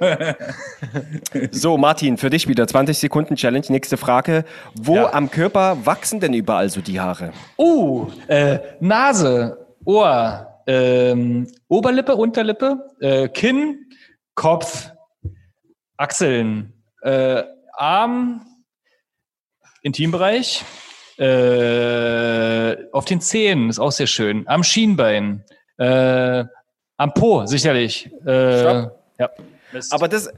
So, Martin, für dich wieder 20 Sekunden Challenge. Nächste Frage. Wo Ja. am Körper wachsen denn überall so die Haare? Oh, äh, Nase, Ohr, ähm, Oberlippe, Unterlippe, äh, Kinn, Kopf, Achseln, äh, Arm, Intimbereich, äh, auf den Zähnen, ist auch sehr schön, am Schienbein, äh, am Po, sicherlich. Äh, Stopp. ja. Mist. Aber das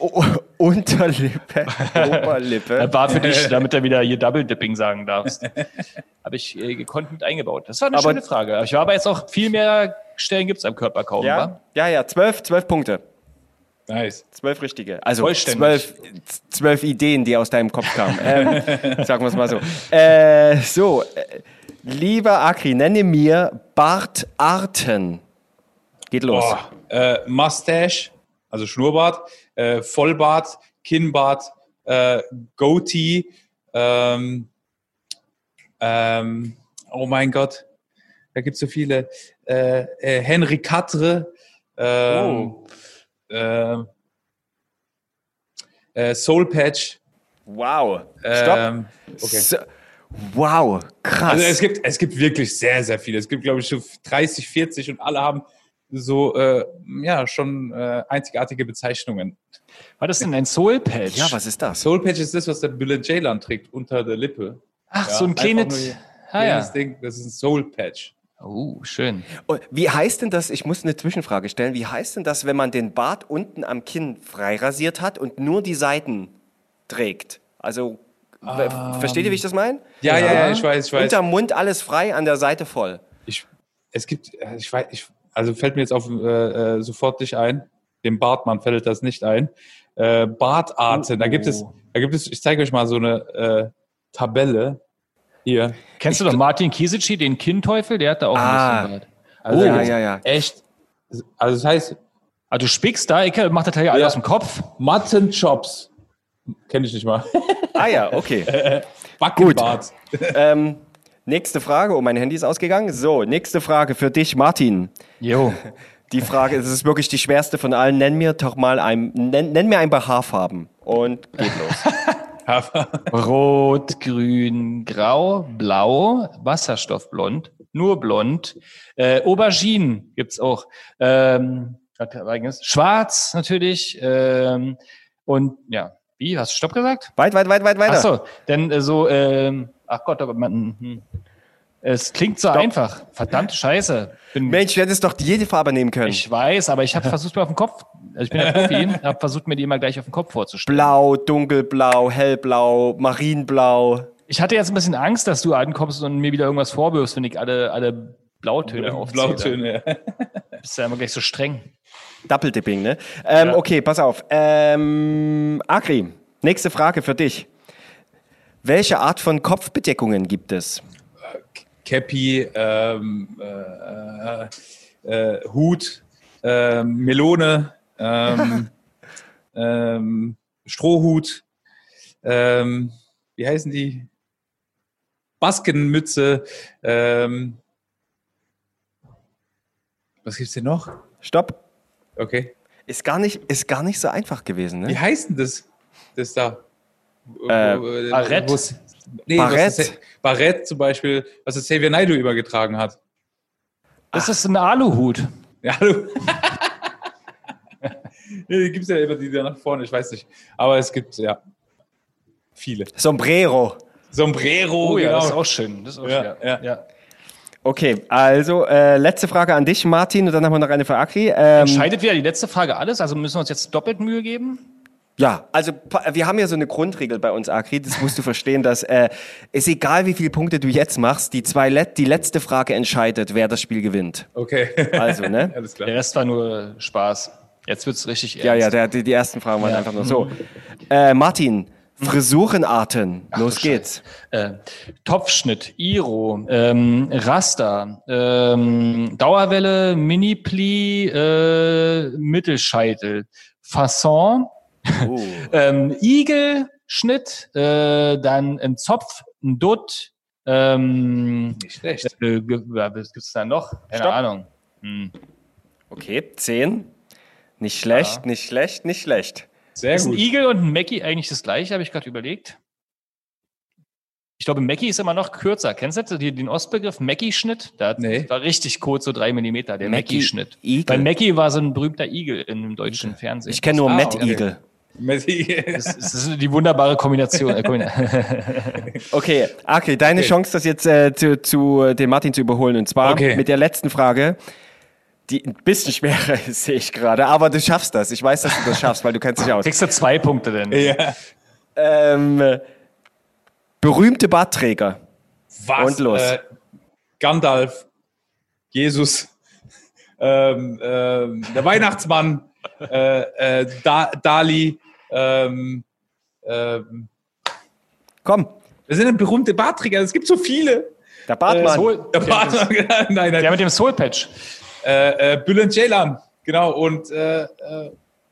o Unterlippe, Oberlippe. Das war für dich, damit du wieder hier Double Dipping sagen darfst. Habe ich äh, gekonnt mit eingebaut. Das war eine Aber- schöne Frage. Ich war aber jetzt auch viel mehr Stellen gibt es am Körper kaum. Ja, wa? ja, ja, zwölf, zwölf Punkte. Nice. Zwölf richtige. Also zwölf, zwölf Ideen, die aus deinem Kopf kamen. ähm, sagen wir es mal so. Äh, so, äh, lieber Akri, nenne mir Bartarten. Geht los. Oh, äh, Mustache, also Schnurrbart, äh, Vollbart, Kinnbart, äh, Goatee, ähm, ähm, oh mein Gott, da gibt es so viele. Äh, Henry Quatre, ähm, Oh. Ähm, äh, Soul Patch. Wow. Stopp. Ähm, okay. So, wow, krass. Also es gibt, es gibt wirklich sehr, sehr viele. Es gibt, glaube ich, so 30, 40 und alle haben so, äh, ja, schon äh, einzigartige Bezeichnungen. Was ist denn ein Soul Patch? ja, was ist das? Soul Patch ist das, was der Billy Jaylan trägt unter der Lippe. Ach, Ja, so ein kleines. nur Ah, Kleines ja. Ding, das ist ein Soul Patch. Oh, schön. Und Wie heißt denn das? Ich muss eine Zwischenfrage stellen. Wie heißt denn das, wenn man den Bart unten am Kinn frei rasiert hat und nur die Seiten trägt? Also, w- versteht ihr, wie ich das meine? Ja, ja, ja, ich weiß, ich weiß. Unterm Mund alles frei, an der Seite voll. Ich, es gibt, äh, ich weiß, ich, also fällt mir jetzt auf, äh, äh, sofort nicht ein. Dem Bartmann fällt das nicht ein. Äh, Bartarten, da gibt es, Oh. da gibt es, ich zeige euch mal so eine äh, Tabelle. Hier. Kennst du doch Martin Kiesici, den Kinnteufel? Der hat da auch Ah. ein bisschen Bart. Also Oh, ja, ja, ja. Echt. Also das heißt, Ah, du spickst da, ich mach das Teil ja alle aus dem Kopf. Mattenchops. Kenne ich nicht mal. Ah ja, okay. Backenbart. ähm, nächste Frage. Oh, mein Handy ist ausgegangen. So, nächste Frage für dich, Martin. Jo. Die Frage, es ist wirklich die schwerste von allen. Nenn mir doch mal ein, nenn, nenn mir ein paar Haarfarben. Und geht los. Rot, grün, grau, blau, Wasserstoffblond, nur blond. Äh, Auberginen gibt's auch. Ähm? Schwarz natürlich. Ähm, und ja, wie? Hast du Stopp gesagt? Weit, weit, weit, weit, weiter. Ach so, denn äh, so, ähm, ach Gott, aber man, hm. Es klingt so einfach. Verdammte Scheiße. Bin, Mensch, du hättest doch jede Farbe nehmen können. ich weiß, aber ich habe versucht mir auf den Kopf, also ich bin ja Profi, habe versucht mir die immer gleich auf den Kopf vorzustellen. Blau, dunkelblau, hellblau, marinblau. Ich hatte jetzt ein bisschen Angst, dass du ankommst und mir wieder irgendwas vorwirfst, wenn ich alle, alle Blautöne aufzähle. Blautöne. ja. Bist ja immer gleich so streng. Double Dipping, ne? Ähm, Okay, pass auf. Ähm, Akri, nächste Frage für dich. Welche Art von Kopfbedeckungen gibt es? Cappy, ähm, äh, äh, äh, Hut, ähm, Melone, ähm, ähm, Strohhut, wie heißen die? Baskenmütze, was gibt's denn noch? Stopp. Okay. Ist gar nicht, ist gar nicht so einfach gewesen, Wie ne? heißt denn das? Das da? Äh, wo's- Nee, das, Barett zum Beispiel, was das Xavier Naidoo übergetragen hat. Das ist ein Aluhut. Ja, du. nee, die gibt es ja immer die da nach vorne, ich weiß nicht. Aber es gibt, ja, viele. Sombrero. Sombrero, Oh ja, genau. das ist auch schön. Das ist auch Ja, ja, ja. Okay, also äh, letzte Frage an dich, Martin, und dann haben wir noch eine für Akri. Ähm, Entscheidet wieder die letzte Frage alles? Also müssen wir uns jetzt doppelt Mühe geben? Ja, also wir haben ja so eine Grundregel bei uns, Akri. Das musst du verstehen, dass äh, ist egal, wie viele Punkte du jetzt machst, die zwei Let die letzte Frage entscheidet, wer das Spiel gewinnt. Okay. Also, ne? Alles Der klar. Rest war nur Spaß. Jetzt wird's richtig ernst. Ja, ja, der, die, die ersten Fragen waren Ja. einfach nur so. Äh, Martin, Frisurenarten. Los geht's. Äh, Topfschnitt, Iro, ähm, Raster, ähm, Dauerwelle, Mini-Pli, äh, Mittelscheitel, Fasson, Uh. ähm, Igelschnitt, äh, dann ein Zopf, ein Dutt, ähm, Nicht schlecht. äh, ja, was gibt's da noch? Keine Stopp. Ahnung. Hm. Okay, zehn. Nicht schlecht, nicht schlecht, nicht schlecht. Sehr Ist ein gut. Igel und ein Mackie eigentlich das gleiche, habe ich gerade überlegt. Ich glaube, Mackie ist immer noch kürzer. Kennst du den Ostbegriff Mackie-Schnitt? Da Nee. war richtig kurz, so drei Millimeter, der Mackie- Mackie-Schnitt. Igel. Weil Mackie war so ein berühmter Igel im deutschen Fernsehen. Ich kenne nur Ah, Matt okay. Messi. das, das ist die wunderbare Kombination. Äh, Okay, okay, deine Okay. Chance, das jetzt äh, zu, zu äh, den Martin zu überholen. Und zwar Okay. mit der letzten Frage, die ein bisschen schwerer ist, sehe ich gerade. Aber du schaffst das. Ich weiß, dass du das schaffst, weil du kennst dich aus. Kriegst du zwei Punkte denn? ja. Ähm, äh, berühmte Bartträger. Was? Und los. Äh, Gandalf, Jesus, ähm, ähm, der Weihnachtsmann, äh, äh, da Dali. Ähm, ähm, Komm, das sind berühmte Bartträger. Es gibt so viele. der Bartmann. Soul, Der der, Bart- nein, nein. der mit dem Soul Patch. Äh, äh, Bülent Ceylan, genau. Und äh, äh,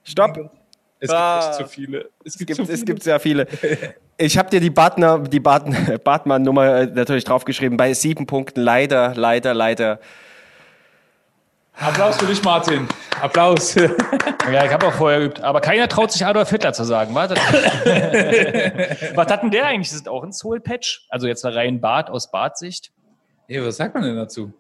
Stopp. es Ah. gibt echt zu viele. Es Es gibt, gibt, zu viele. es gibt sehr viele. Ich habe dir die Bartner, die Bartn, Bartmann-Nummer äh, natürlich draufgeschrieben. Bei sieben Punkten leider, leider, leider. Applaus für dich, Martin. Applaus. Ja, ich habe auch vorher geübt. Aber keiner traut sich Adolf Hitler zu sagen. Warte. Was hat denn der eigentlich? Ist das auch ein Soul Patch? Also jetzt ein rein Bart aus Bartsicht? Hey, was sagt man denn dazu?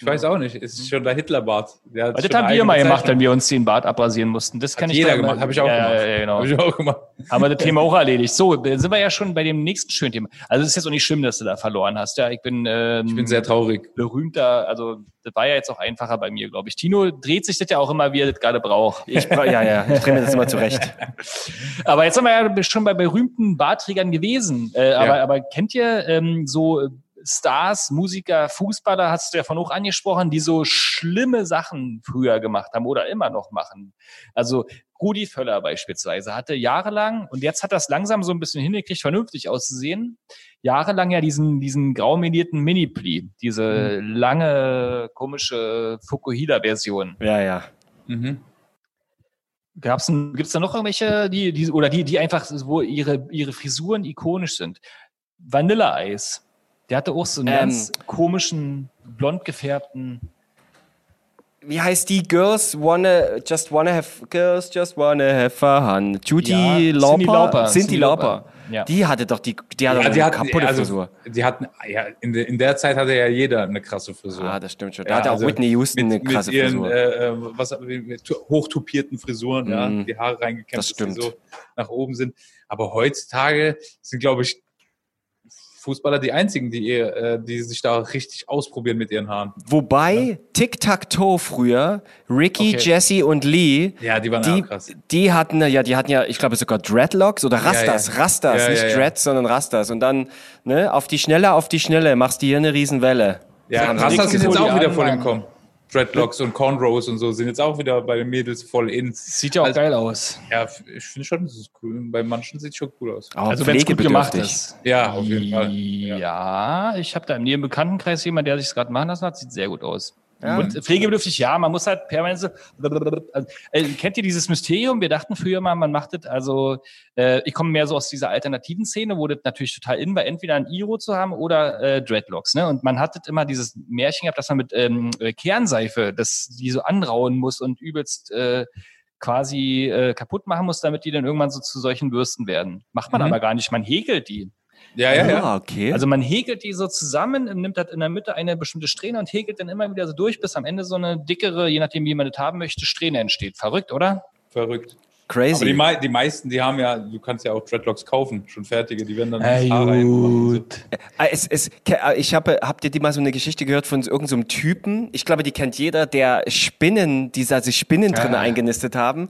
Ich weiß auch nicht. Es ist schon der Hitlerbart. Der das haben wir mal gemacht, wenn wir uns den Bart abrasieren mussten. Das kann Hat ich jeder da- gemacht. Habe ich auch ja, gemacht. Ja, ja, genau. Habe ich auch gemacht. Haben wir das Thema auch erledigt. So, dann sind wir ja schon bei dem nächsten schönen Thema. Also es ist jetzt auch nicht schlimm, dass du da verloren hast. Ja, ich bin, ähm, Ich bin sehr traurig. berühmter. Also das war ja jetzt auch einfacher bei mir, glaube ich. Tino dreht sich das ja auch immer, wie er das gerade braucht. Ich, bra- ja, ja, ich drehe mir das immer zurecht. Aber jetzt sind wir ja schon bei berühmten Barträgern gewesen. Äh, aber, aber kennt ihr ähm, so Stars, Musiker, Fußballer, hast du ja von hoch angesprochen, die so schlimme Sachen früher gemacht haben oder immer noch machen? Also Rudi Völler beispielsweise hatte jahrelang, und jetzt hat das langsam so ein bisschen hingekriegt, vernünftig auszusehen, jahrelang ja diesen, diesen graumelierten Mini-Pli, diese lange, komische Fukuhila-Version. Ja, ja. Mhm. Gab's denn, gibt's da noch irgendwelche, die, die, oder die, die einfach, wo ihre, ihre Frisuren ikonisch sind? Vanilleeis. Der hatte auch so einen Ähm. ganz komischen, blond gefärbten. Wie heißt die? Girls wanna, just wanna have, girls just wanna have fun. Judy Ja, Lauper? Cindy Lauper. Ja. Die hatte doch die, die hatte Ja, doch die eine hat, kaputte also, Frisur. Die hatten, ja, in, der, in der Zeit hatte ja jeder eine krasse Frisur. Ah, das stimmt schon. Da Ja, hatte auch also Whitney Houston mit, eine krasse mit ihren, Frisur. Äh, äh, was, mit hochtupierten Frisuren, ja, Mhm. die Haare dass die stimmt. so nach oben sind. Aber heutzutage sind, glaube ich, Fußballer die einzigen, die, ihr, äh, die sich da richtig ausprobieren mit ihren Haaren. Wobei Tic-Tac-Toe früher, Ricky, Okay. Jesse und Lee, Ja, die waren die, krass. die hatten ja, die hatten ja, ich glaube sogar Dreadlocks oder Rastas, ja. Rastas, Ja, nicht ja, ja. Dreads, sondern Rastas. Und dann, ne, auf die Schnelle, auf die Schnelle, machst du hier eine Riesenwelle. Ja, Rastas sind jetzt auch wieder im Mann. Kommen. Dreadlocks und Cornrows und so sind jetzt auch wieder bei den Mädels voll in. Sieht ja auch Also- geil aus. Ja, ich finde schon, das ist cool. Bei manchen sieht es schon cool aus. Aber Also wenn es gut gemacht ist. Ja, auf jeden Fall. Ja, ich habe da in ihrem Bekanntenkreis jemand, der sich es gerade machen lassen hat, sieht sehr gut aus. Ja. Und pflegebedürftig, ja, man muss halt permanent so. Also, äh, kennt ihr dieses Mysterium? Wir dachten früher mal, man macht das, also äh, ich komme mehr so aus dieser alternativen Szene, wo das natürlich total in war, entweder ein Iro zu haben oder äh, Dreadlocks. Ne? Und man hatte immer dieses Märchen gehabt, dass man mit ähm, äh, Kernseife das die so anrauen muss und übelst äh, quasi äh, kaputt machen muss, damit die dann irgendwann so zu solchen Bürsten werden. Macht man Mhm. aber gar nicht, man häkelt die. Ja, ja, ja. Ah, okay. Also man häkelt die so zusammen, nimmt halt in der Mitte eine bestimmte Strähne und häkelt dann immer wieder so durch, bis am Ende so eine dickere, je nachdem wie man das haben möchte, Strähne entsteht. Verrückt, oder? Verrückt. Crazy. Aber die, mei die meisten, die haben ja, du kannst ja auch Dreadlocks kaufen, schon fertige, die werden dann ins Haar reinmachen. Ah, Es, es, ke- ah, ich habe, habt ihr die mal so eine Geschichte gehört von irgendeinem so Typen? Ich glaube, die kennt jeder, der Spinnen, die da sich Spinnen drin Ja. eingenistet haben.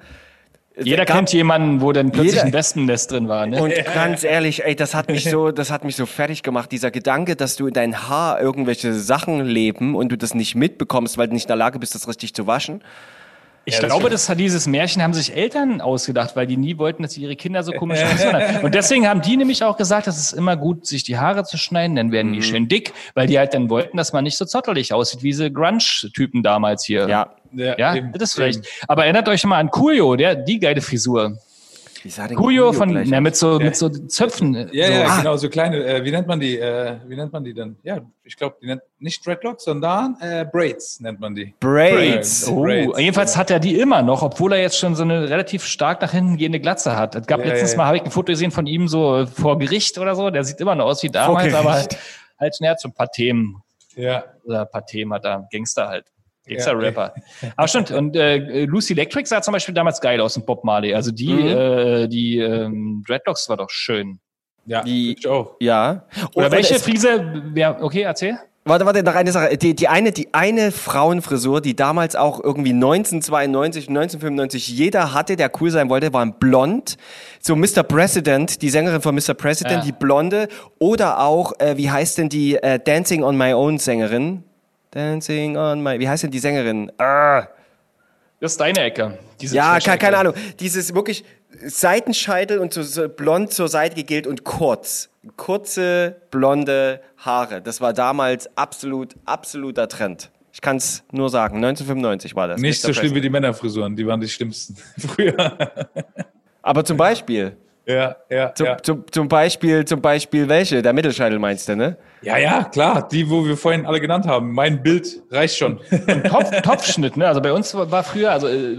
Jeder Gab- kennt jemanden, wo dann plötzlich Jeder- ein Wespennest drin war. Ne? Und ganz ehrlich, ey, das hat mich so, das hat mich so fertig gemacht. Dieser Gedanke, dass du in dein Haar irgendwelche Sachen leben und du das nicht mitbekommst, weil du nicht in der Lage bist, das richtig zu waschen. Ich Ja, das glaube, das hat dieses Märchen haben sich Eltern ausgedacht, weil die nie wollten, dass ihre Kinder so komisch aussehen. Und deswegen haben die nämlich auch gesagt, es ist immer gut, sich die Haare zu schneiden, dann werden Mhm. die schön dick, weil die halt dann wollten, dass man nicht so zottelig aussieht, wie diese Grunge-Typen damals hier. Ja. Ja, eben, das ist vielleicht. eben. Aber erinnert euch mal an Coolio, der, die geile Frisur. Wie sah denn Coolio von, gleich na, mit so, mit so Zöpfen. Ja, so. ja, Ah. genau, so kleine, äh, wie nennt man die, äh, wie nennt man die denn? Ja, ich glaube, die nennt nicht Dreadlocks, sondern äh, Braids nennt man die. Braids. Braids. Oh, Braids, jedenfalls genau. hat er die immer noch, obwohl er jetzt schon so eine relativ stark nach hinten gehende Glatze hat. Es gab Ja, letztens ja, mal, ja. habe ich ein Foto gesehen von ihm so vor Gericht oder so. Der sieht immer noch aus wie damals, aber halt, halt schnell zum paar Themen. Ja, Oder ein paar Themen hat er. Gangster halt. Ja, Gangster-Rapper. Aber stimmt. Und äh, Lucy Electric sah zum Beispiel damals geil aus in Bob Marley. Also die, Mhm. äh, die ähm, Dreadlocks war doch schön. ja, Die- ich auch. Ja. Oder Und welche Frise? Wer, okay, erzähl. Warte, warte, noch eine Sache. Die, die, eine, die eine Frauenfrisur, die damals auch irgendwie 1992, 1995 jeder hatte, der cool sein wollte, war ein blond. So Mr. President, die Sängerin von Mr. President, Ja. die blonde. Oder auch, äh, wie heißt denn die äh, Dancing on My Own Sängerin? Dancing on My, wie heißt denn die Sängerin? Ah. Das ist deine Ecke. Diese Ja, keine, keine Ahnung. Dieses wirklich Seitenscheitel und so, so blond zur Seite gegelt und kurz. Kurze, blonde Haare. Das war damals absolut, absoluter Trend. Ich kann es nur sagen. 1995 war das. Nicht so schlimm wie die Männerfrisuren, die waren die schlimmsten früher. Aber zum Beispiel. ja, ja, Zum, ja. zum, zum Beispiel, zum Beispiel welche? Der Mittelscheitel meinst du, ne? Ja, ja, klar, die, wo wir vorhin alle genannt haben. Mein Bild reicht schon. Topf, Topfschnitt, ne? Also bei uns war früher, also äh,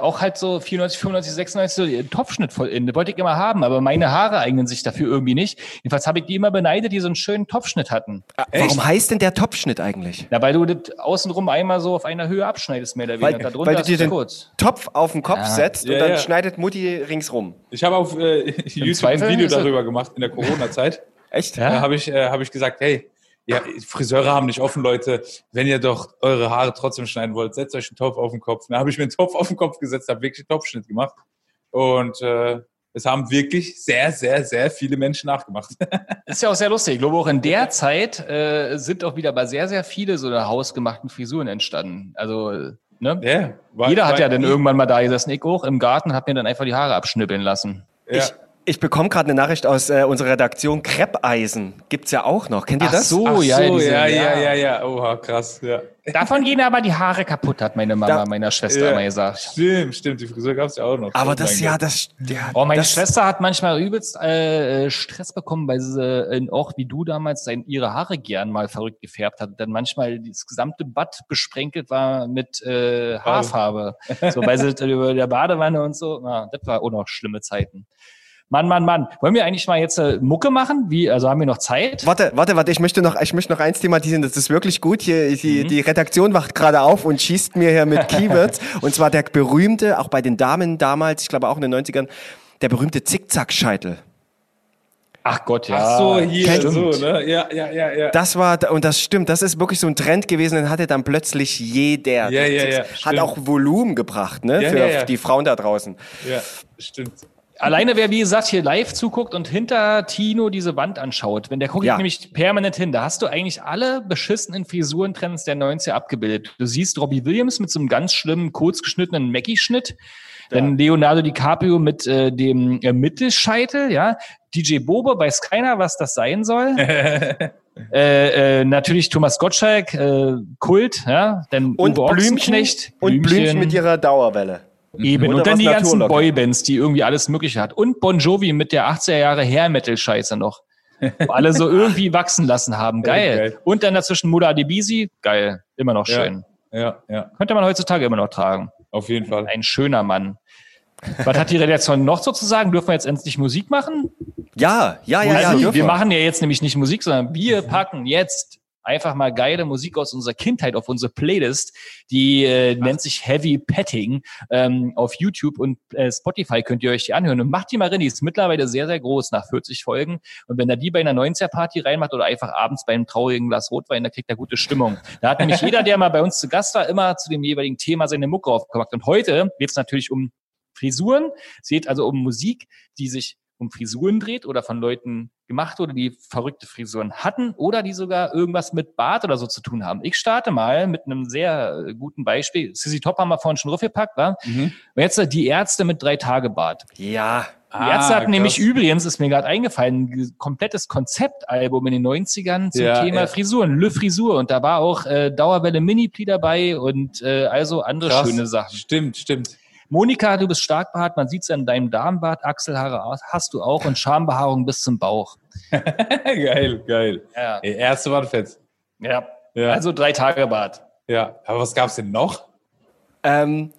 auch halt so 94, 95, 96, so äh, Topfschnitt voll in. Wollte ich immer haben, aber meine Haare eignen sich dafür irgendwie nicht. Jedenfalls habe ich die immer beneidet, die so einen schönen Topfschnitt hatten. Warum heißt denn der Topfschnitt eigentlich? Na, weil du das außenrum einmal so auf einer Höhe abschneidest, mehr oder Weil, weniger. Darunter weil du ist dir den kurz. Topf auf den Kopf Ja. setzt und Ja, dann ja. schneidet Mutti ringsrum. Ich habe auf äh, YouTube ein Video er- darüber gemacht in der Corona-Zeit. Echt? Ja? Da habe ich, äh, hab ich gesagt, hey, ja, Friseure haben nicht offen, Leute. Wenn ihr doch eure Haare trotzdem schneiden wollt, setzt euch einen Topf auf den Kopf. Dann habe ich mir einen Topf auf den Kopf gesetzt, habe wirklich einen Topfschnitt gemacht. Und äh, es haben wirklich sehr, sehr, sehr viele Menschen nachgemacht. Ist ja auch sehr lustig. Ich glaube, auch in der Zeit äh, sind auch wieder aber sehr, sehr viele so hausgemachten Frisuren entstanden. Also, ne? Ja, war- Jeder hat war- ja dann irgendwann mal da gesessen, ich auch im Garten, und hab mir dann einfach die Haare abschnippeln lassen. Ja. Ich, ich bekomme gerade eine Nachricht aus äh, unserer Redaktion. Kreppeisen gibt's ja auch noch. Kennt ihr Ach das? so, Ach so, ja, ja, diese- ja, ja. ja, ja, Oha, krass, ja. Davon gehen aber die Haare kaputt, hat meine Mama Da- meiner Schwester Ja. immer gesagt. Stimmt, stimmt, die Frisur gab es ja auch noch. Aber Oh das, ja, das, ja, Oh, meine das, Schwester hat manchmal übelst äh, Stress bekommen, weil sie äh, auch wie du damals sein, ihre Haare gern mal verrückt gefärbt hat. Dann manchmal das gesamte Bad besprenkelt war mit äh, Haarfarbe. so, weil sie über der Badewanne und so. Na, das war auch noch schlimme Zeiten. Mann, Mann, Mann. Wollen wir eigentlich mal jetzt äh, Mucke machen? Wie, also haben wir noch Zeit? Warte, warte, warte, ich möchte noch, ich möchte noch eins thematisieren, das ist wirklich gut. Hier, Mhm. die, die Redaktion wacht gerade auf und schießt mir hier mit Keywords. und zwar der berühmte, auch bei den Damen damals, ich glaube auch in den 90ern, der berühmte Zickzack-Scheitel. Ach Gott, ja. Ach so, hier, Stimmt. so, ne? Ja, ja, ja, ja. Das war, und das stimmt, das ist wirklich so ein Trend gewesen, den hatte dann plötzlich jeder. Ja, ja, ja, Hat stimmt. auch Volumen gebracht, ne, Ja, für ja, ja. die Frauen da draußen. ja, stimmt. Alleine wer, wie gesagt, hier live zuguckt und hinter Tino diese Wand anschaut, wenn der guckt Ja. nämlich permanent hin, da hast du eigentlich alle beschissenen Frisurentrends der 90er abgebildet. Du siehst Robbie Williams mit so einem ganz schlimmen, kurz geschnittenen Mackie-Schnitt, dann Leonardo DiCaprio mit äh, dem äh, Mittelscheitel, ja, DJ Bobo, weiß keiner, was das sein soll. äh, äh, natürlich Thomas Gottschalk, äh, Kult, ja, dann Und Uwe Blümchen, Ochsenknecht, und Blümchen mit ihrer Dauerwelle. Eben. Oder Und dann die ganzen. Boybands, die irgendwie alles Mögliche hat. Und Bon Jovi mit der 80er Jahre Hair-Metal-Scheiße noch. Wo alle so irgendwie wachsen lassen haben. Geil. geil. Und dann dazwischen Muda Adebisi. Geil. Immer noch Ja. schön. Ja, ja, Könnte man heutzutage immer noch tragen. auf jeden Fall. Ein schöner Mann. Was hat die Redaktion noch sozusagen? Dürfen wir jetzt endlich Musik machen? Ja, ja, ja, ja. also, dürfen wir machen ja jetzt nämlich nicht Musik, sondern wir packen jetzt einfach mal geile Musik aus unserer Kindheit auf unsere Playlist. Die äh, nennt sich Heavy Petting ähm, auf YouTube und äh, Spotify könnt ihr euch die anhören. Und macht die mal rein, die ist mittlerweile sehr, sehr groß nach 40 Folgen. Und wenn er die bei einer 90er-Party reinmacht oder einfach abends bei einem traurigen Glas Rotwein, da kriegt er gute Stimmung. Da hat nämlich jeder, der mal bei uns zu Gast war, immer zu dem jeweiligen Thema seine Mucke aufgemacht. Und heute geht es natürlich um Frisuren. Es geht also um Musik, die sich um Frisuren dreht oder von Leuten gemacht wurde, die verrückte Frisuren hatten oder die sogar irgendwas mit Bart oder so zu tun haben. Ich starte mal mit einem sehr äh, guten Beispiel. Sissy Top haben wir vorhin schon draufgepackt, war. Mhm. Jetzt äh, die Ärzte mit drei Tage Bart. Ja. Die Ärzte hatten krass. nämlich übrigens, ist mir gerade eingefallen, ein komplettes Konzeptalbum in den 90ern zum Ja, Thema ja. Frisuren, Le Frisur. Und da war auch äh, Dauerwelle Mini-Pli dabei und äh, also andere Krass. schöne Sachen. Stimmt, stimmt. Monika, du bist stark behaart, man sieht's an deinem Darmbart, Achselhaare hast du auch und Schambehaarung bis zum Bauch. geil, geil. Ja. Ey, erste waren fett. ja. Ja. Also drei Tage Bart. Ja, aber was gab's denn noch? Ähm,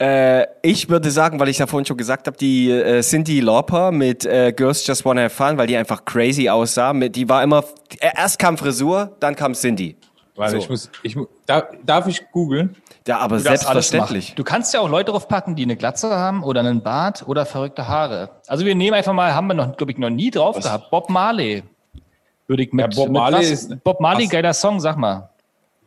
äh, ich würde sagen, weil ich ja vorhin schon gesagt habe, die äh, Cindy Lauper mit äh, Girls Just Wanna Have Fun, weil die einfach crazy aussah. Mit, die war immer, äh, erst kam Frisur, dann kam Cindy. Warte, So. ich muss, ich darf, darf ich googeln? Ja, aber Du selbstverständlich. Du kannst ja auch Leute draufpacken, die eine Glatze haben oder einen Bart oder verrückte Haare. Also wir nehmen einfach mal, haben wir noch, glaube ich, noch nie drauf gehabt. Bob Marley. Würde ich mit, Ja, Bob mit Marley was? ist- Bob Marley, was? geiler Song, sag mal.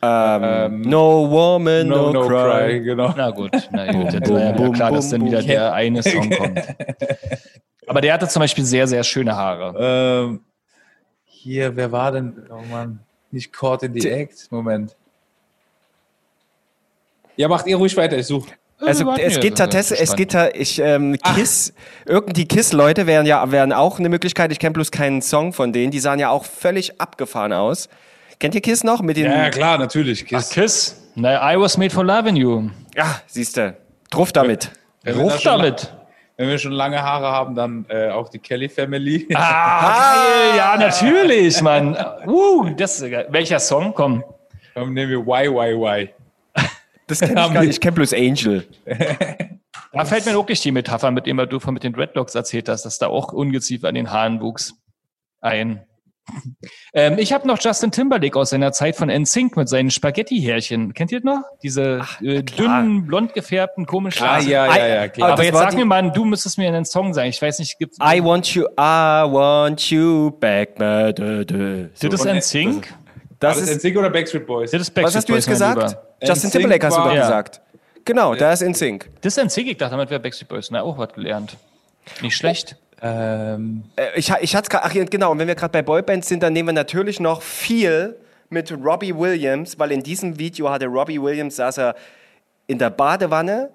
Ähm, no woman, no, No, no, cry. cry, genau. Na gut, na gut. Jetzt war ja klar, dass dann wieder der eine Song kommt. Aber der hatte zum Beispiel sehr, sehr schöne Haare. Ähm, hier, wer war denn? Oh Mann, nicht Caught in the Act. Moment. Ja, macht ihr ruhig weiter, ich suche. Also warten es geht wir tatsächlich, es geht da, ich, ähm, Kiss, irgendwie Kiss-Leute wären ja, wären auch eine Möglichkeit. Ich kenne bloß keinen Song von denen. Die sahen ja auch völlig abgefahren aus. Kennt ihr Kiss noch? Mit den, Ja, ja, klar, natürlich. Ach, Kiss. Kiss. Na, I was made for loving you. ja siehst du. Druff damit. Wenn wir da Ruf schon damit. Wenn wir schon lange Haare haben, dann äh, auch die Kelly Family. Ah, geil. Ja, natürlich, Mann. Uh, das ist geil. Welcher Song? Komm. Dann nehmen wir YYY. Das kenn ich gar nicht. Ich kenne bloß Angel. Da fällt mir wirklich die Metapher, mit dem du von mit den Dreadlocks erzählt hast, dass da auch Ungeziefer an den Haaren wuchs, ein. Ähm, ich habe noch Justin Timberlake aus seiner Zeit von NSYNC mit seinen Spaghetti-Härchen. Kennt ihr das noch? Diese äh, klar. dünnen, blond gefärbten, komischen. Ah, ja, ja, ja, klar. Aber das jetzt sag mir mal, du müsstest mir einen Song sagen. Ich weiß nicht, gibt's. I want you, I want you back. ma, dö, dö. So. das ist NSYNC? Das Das ist NSYNC oder Backstreet Boys? Das ist was Backstreet hast du jetzt Boys, gesagt? Lieber. Justin NSYNC Timberlake hast du doch Ja. gesagt. Genau, da ist in Sync. Das ist NSYNC. Ich dachte, damit wäre Backstreet Boys. Na, auch was gelernt. Nicht schlecht. Ähm, Äh, ich, ich hatte gerade, ach ja, genau, und wenn wir gerade bei Boybands sind, dann nehmen wir natürlich noch viel mit Robbie Williams, weil in diesem Video hatte Robbie Williams, saß er in der Badewanne,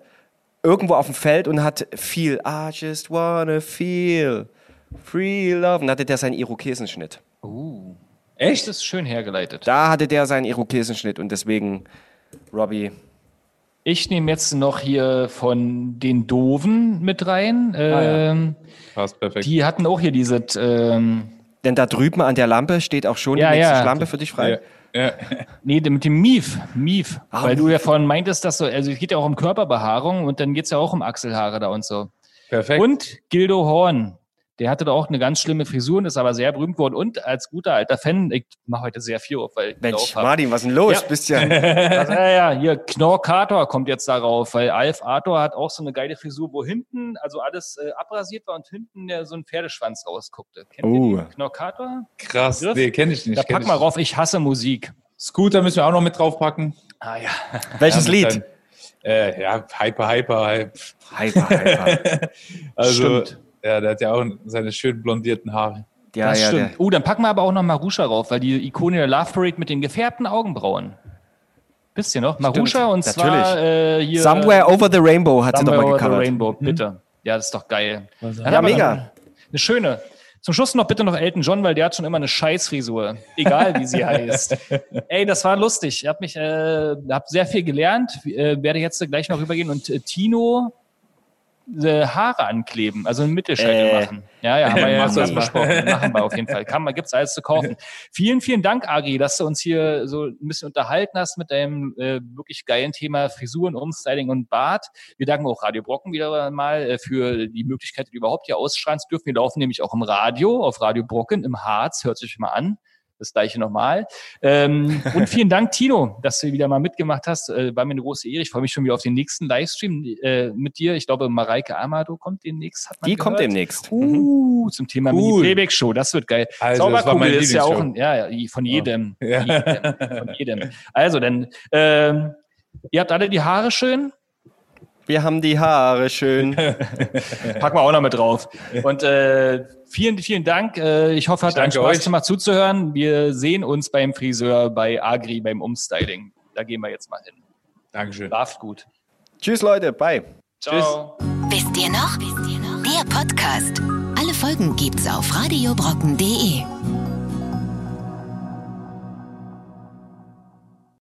irgendwo auf dem Feld und hat viel, I just wanna feel free love. Und hatte der seinen Irokesenschnitt. Uh. Echt? Das ist schön hergeleitet. Da hatte der seinen Irokesenschnitt und deswegen Robbie. Ich nehme jetzt noch hier von den Doofen mit rein. Ähm, Passt perfekt. Die hatten auch hier diese, ähm, Denn da drüben an der Lampe steht auch schon Ja, die nächste ja. Lampe für dich frei. ja, ja. nee, mit dem Mief, Mief. Ah, Weil du ja vorhin meintest, dass so, also es geht ja auch um Körperbehaarung und dann geht's ja auch um Achselhaare da und so. Perfekt. Und Gildo Horn, der hatte da auch eine ganz schlimme Frisur und ist aber sehr berühmt worden. Und als guter alter Fan, ich mache heute sehr viel auf, weil ich Mensch. Martin, was ist denn los? Ja. Bist ja. Also, ja, ja, hier Knorkator kommt jetzt darauf, weil Alf Arthur hat auch so eine geile Frisur, wo hinten also alles äh, abrasiert war und hinten der, so ein Pferdeschwanz rausguckte. Kennt Oh. ihr den Knorkator? Krass. Griff? Nee, kenne ich nicht. Da pack ich mal rauf, ich hasse Musik. Scooter müssen wir auch noch mit draufpacken. Ah ja. Welches Ja, Lied? seinen- Äh, ja, Hyper, Hyper. Hyper. Hyper, hyper. Also, Stimmt. Ja, der hat ja auch seine schön blondierten Haare. Ja, das ja, stimmt. der, Oh, dann packen wir aber auch noch Marusha rauf, weil die Ikone der Love Parade mit den gefärbten Augenbrauen. Wisst ihr noch? Marusha und zwar äh, hier Somewhere Over the Rainbow hat sie Somewhere doch mal Over the gecovert. Rainbow, bitte. Ja, das ist doch geil. Dann Ja, mega. Eine schöne. Zum Schluss noch bitte noch Elton John, weil der hat schon immer eine Scheißfrisur. Egal, wie sie heißt. Ey, das war lustig. Ich habe mich, äh, hab sehr viel gelernt. Äh, werde jetzt gleich noch rübergehen und äh, Tino äh, Haare ankleben, also einen Mittelscheitel Äh. machen. Ja, ja, haben wir ja mal. besprochen. Machen wir auf jeden Fall. Kann man, gibt's alles zu kaufen. Vielen, vielen Dank, Agi, dass du uns hier so ein bisschen unterhalten hast mit deinem äh, wirklich geilen Thema Frisuren, Umstyling und Bart. Wir danken auch Radio Brocken wieder mal äh, für die Möglichkeit, die überhaupt hier ausstrahlen zu dürfen. Wir laufen nämlich auch im Radio, auf Radio Brocken im Harz. Hört sich mal an. Das gleiche nochmal. Ähm, und vielen Dank, Tino, dass du wieder mal mitgemacht hast. Äh, war mir eine große Ehre. Ich freue mich schon wieder auf den nächsten Livestream äh, mit dir. Ich glaube, Mareike Amado kommt demnächst. Hat man Die kommt gehört. demnächst. Uh, zum Thema Cool. Mini-Playback-Show. Das wird geil. Also, Zauberkugel ist ja auch ein, ja, von jedem. Ja. jedem von jedem. Also, dann, ähm, ihr habt alle die Haare schön. Wir haben die Haare schön. Packen wir auch noch mit drauf. Und äh, vielen, vielen Dank. Äh, ich hoffe, hat einen Spaß euch. gemacht zuzuhören. Wir sehen uns beim Friseur, bei Agri, beim Umstyling. Da gehen wir jetzt mal hin. Dankeschön. Schlaft gut. Tschüss, Leute. Bye. Ciao. Wisst ihr noch? Der Podcast. Alle Folgen gibt's auf radiobrocken.de.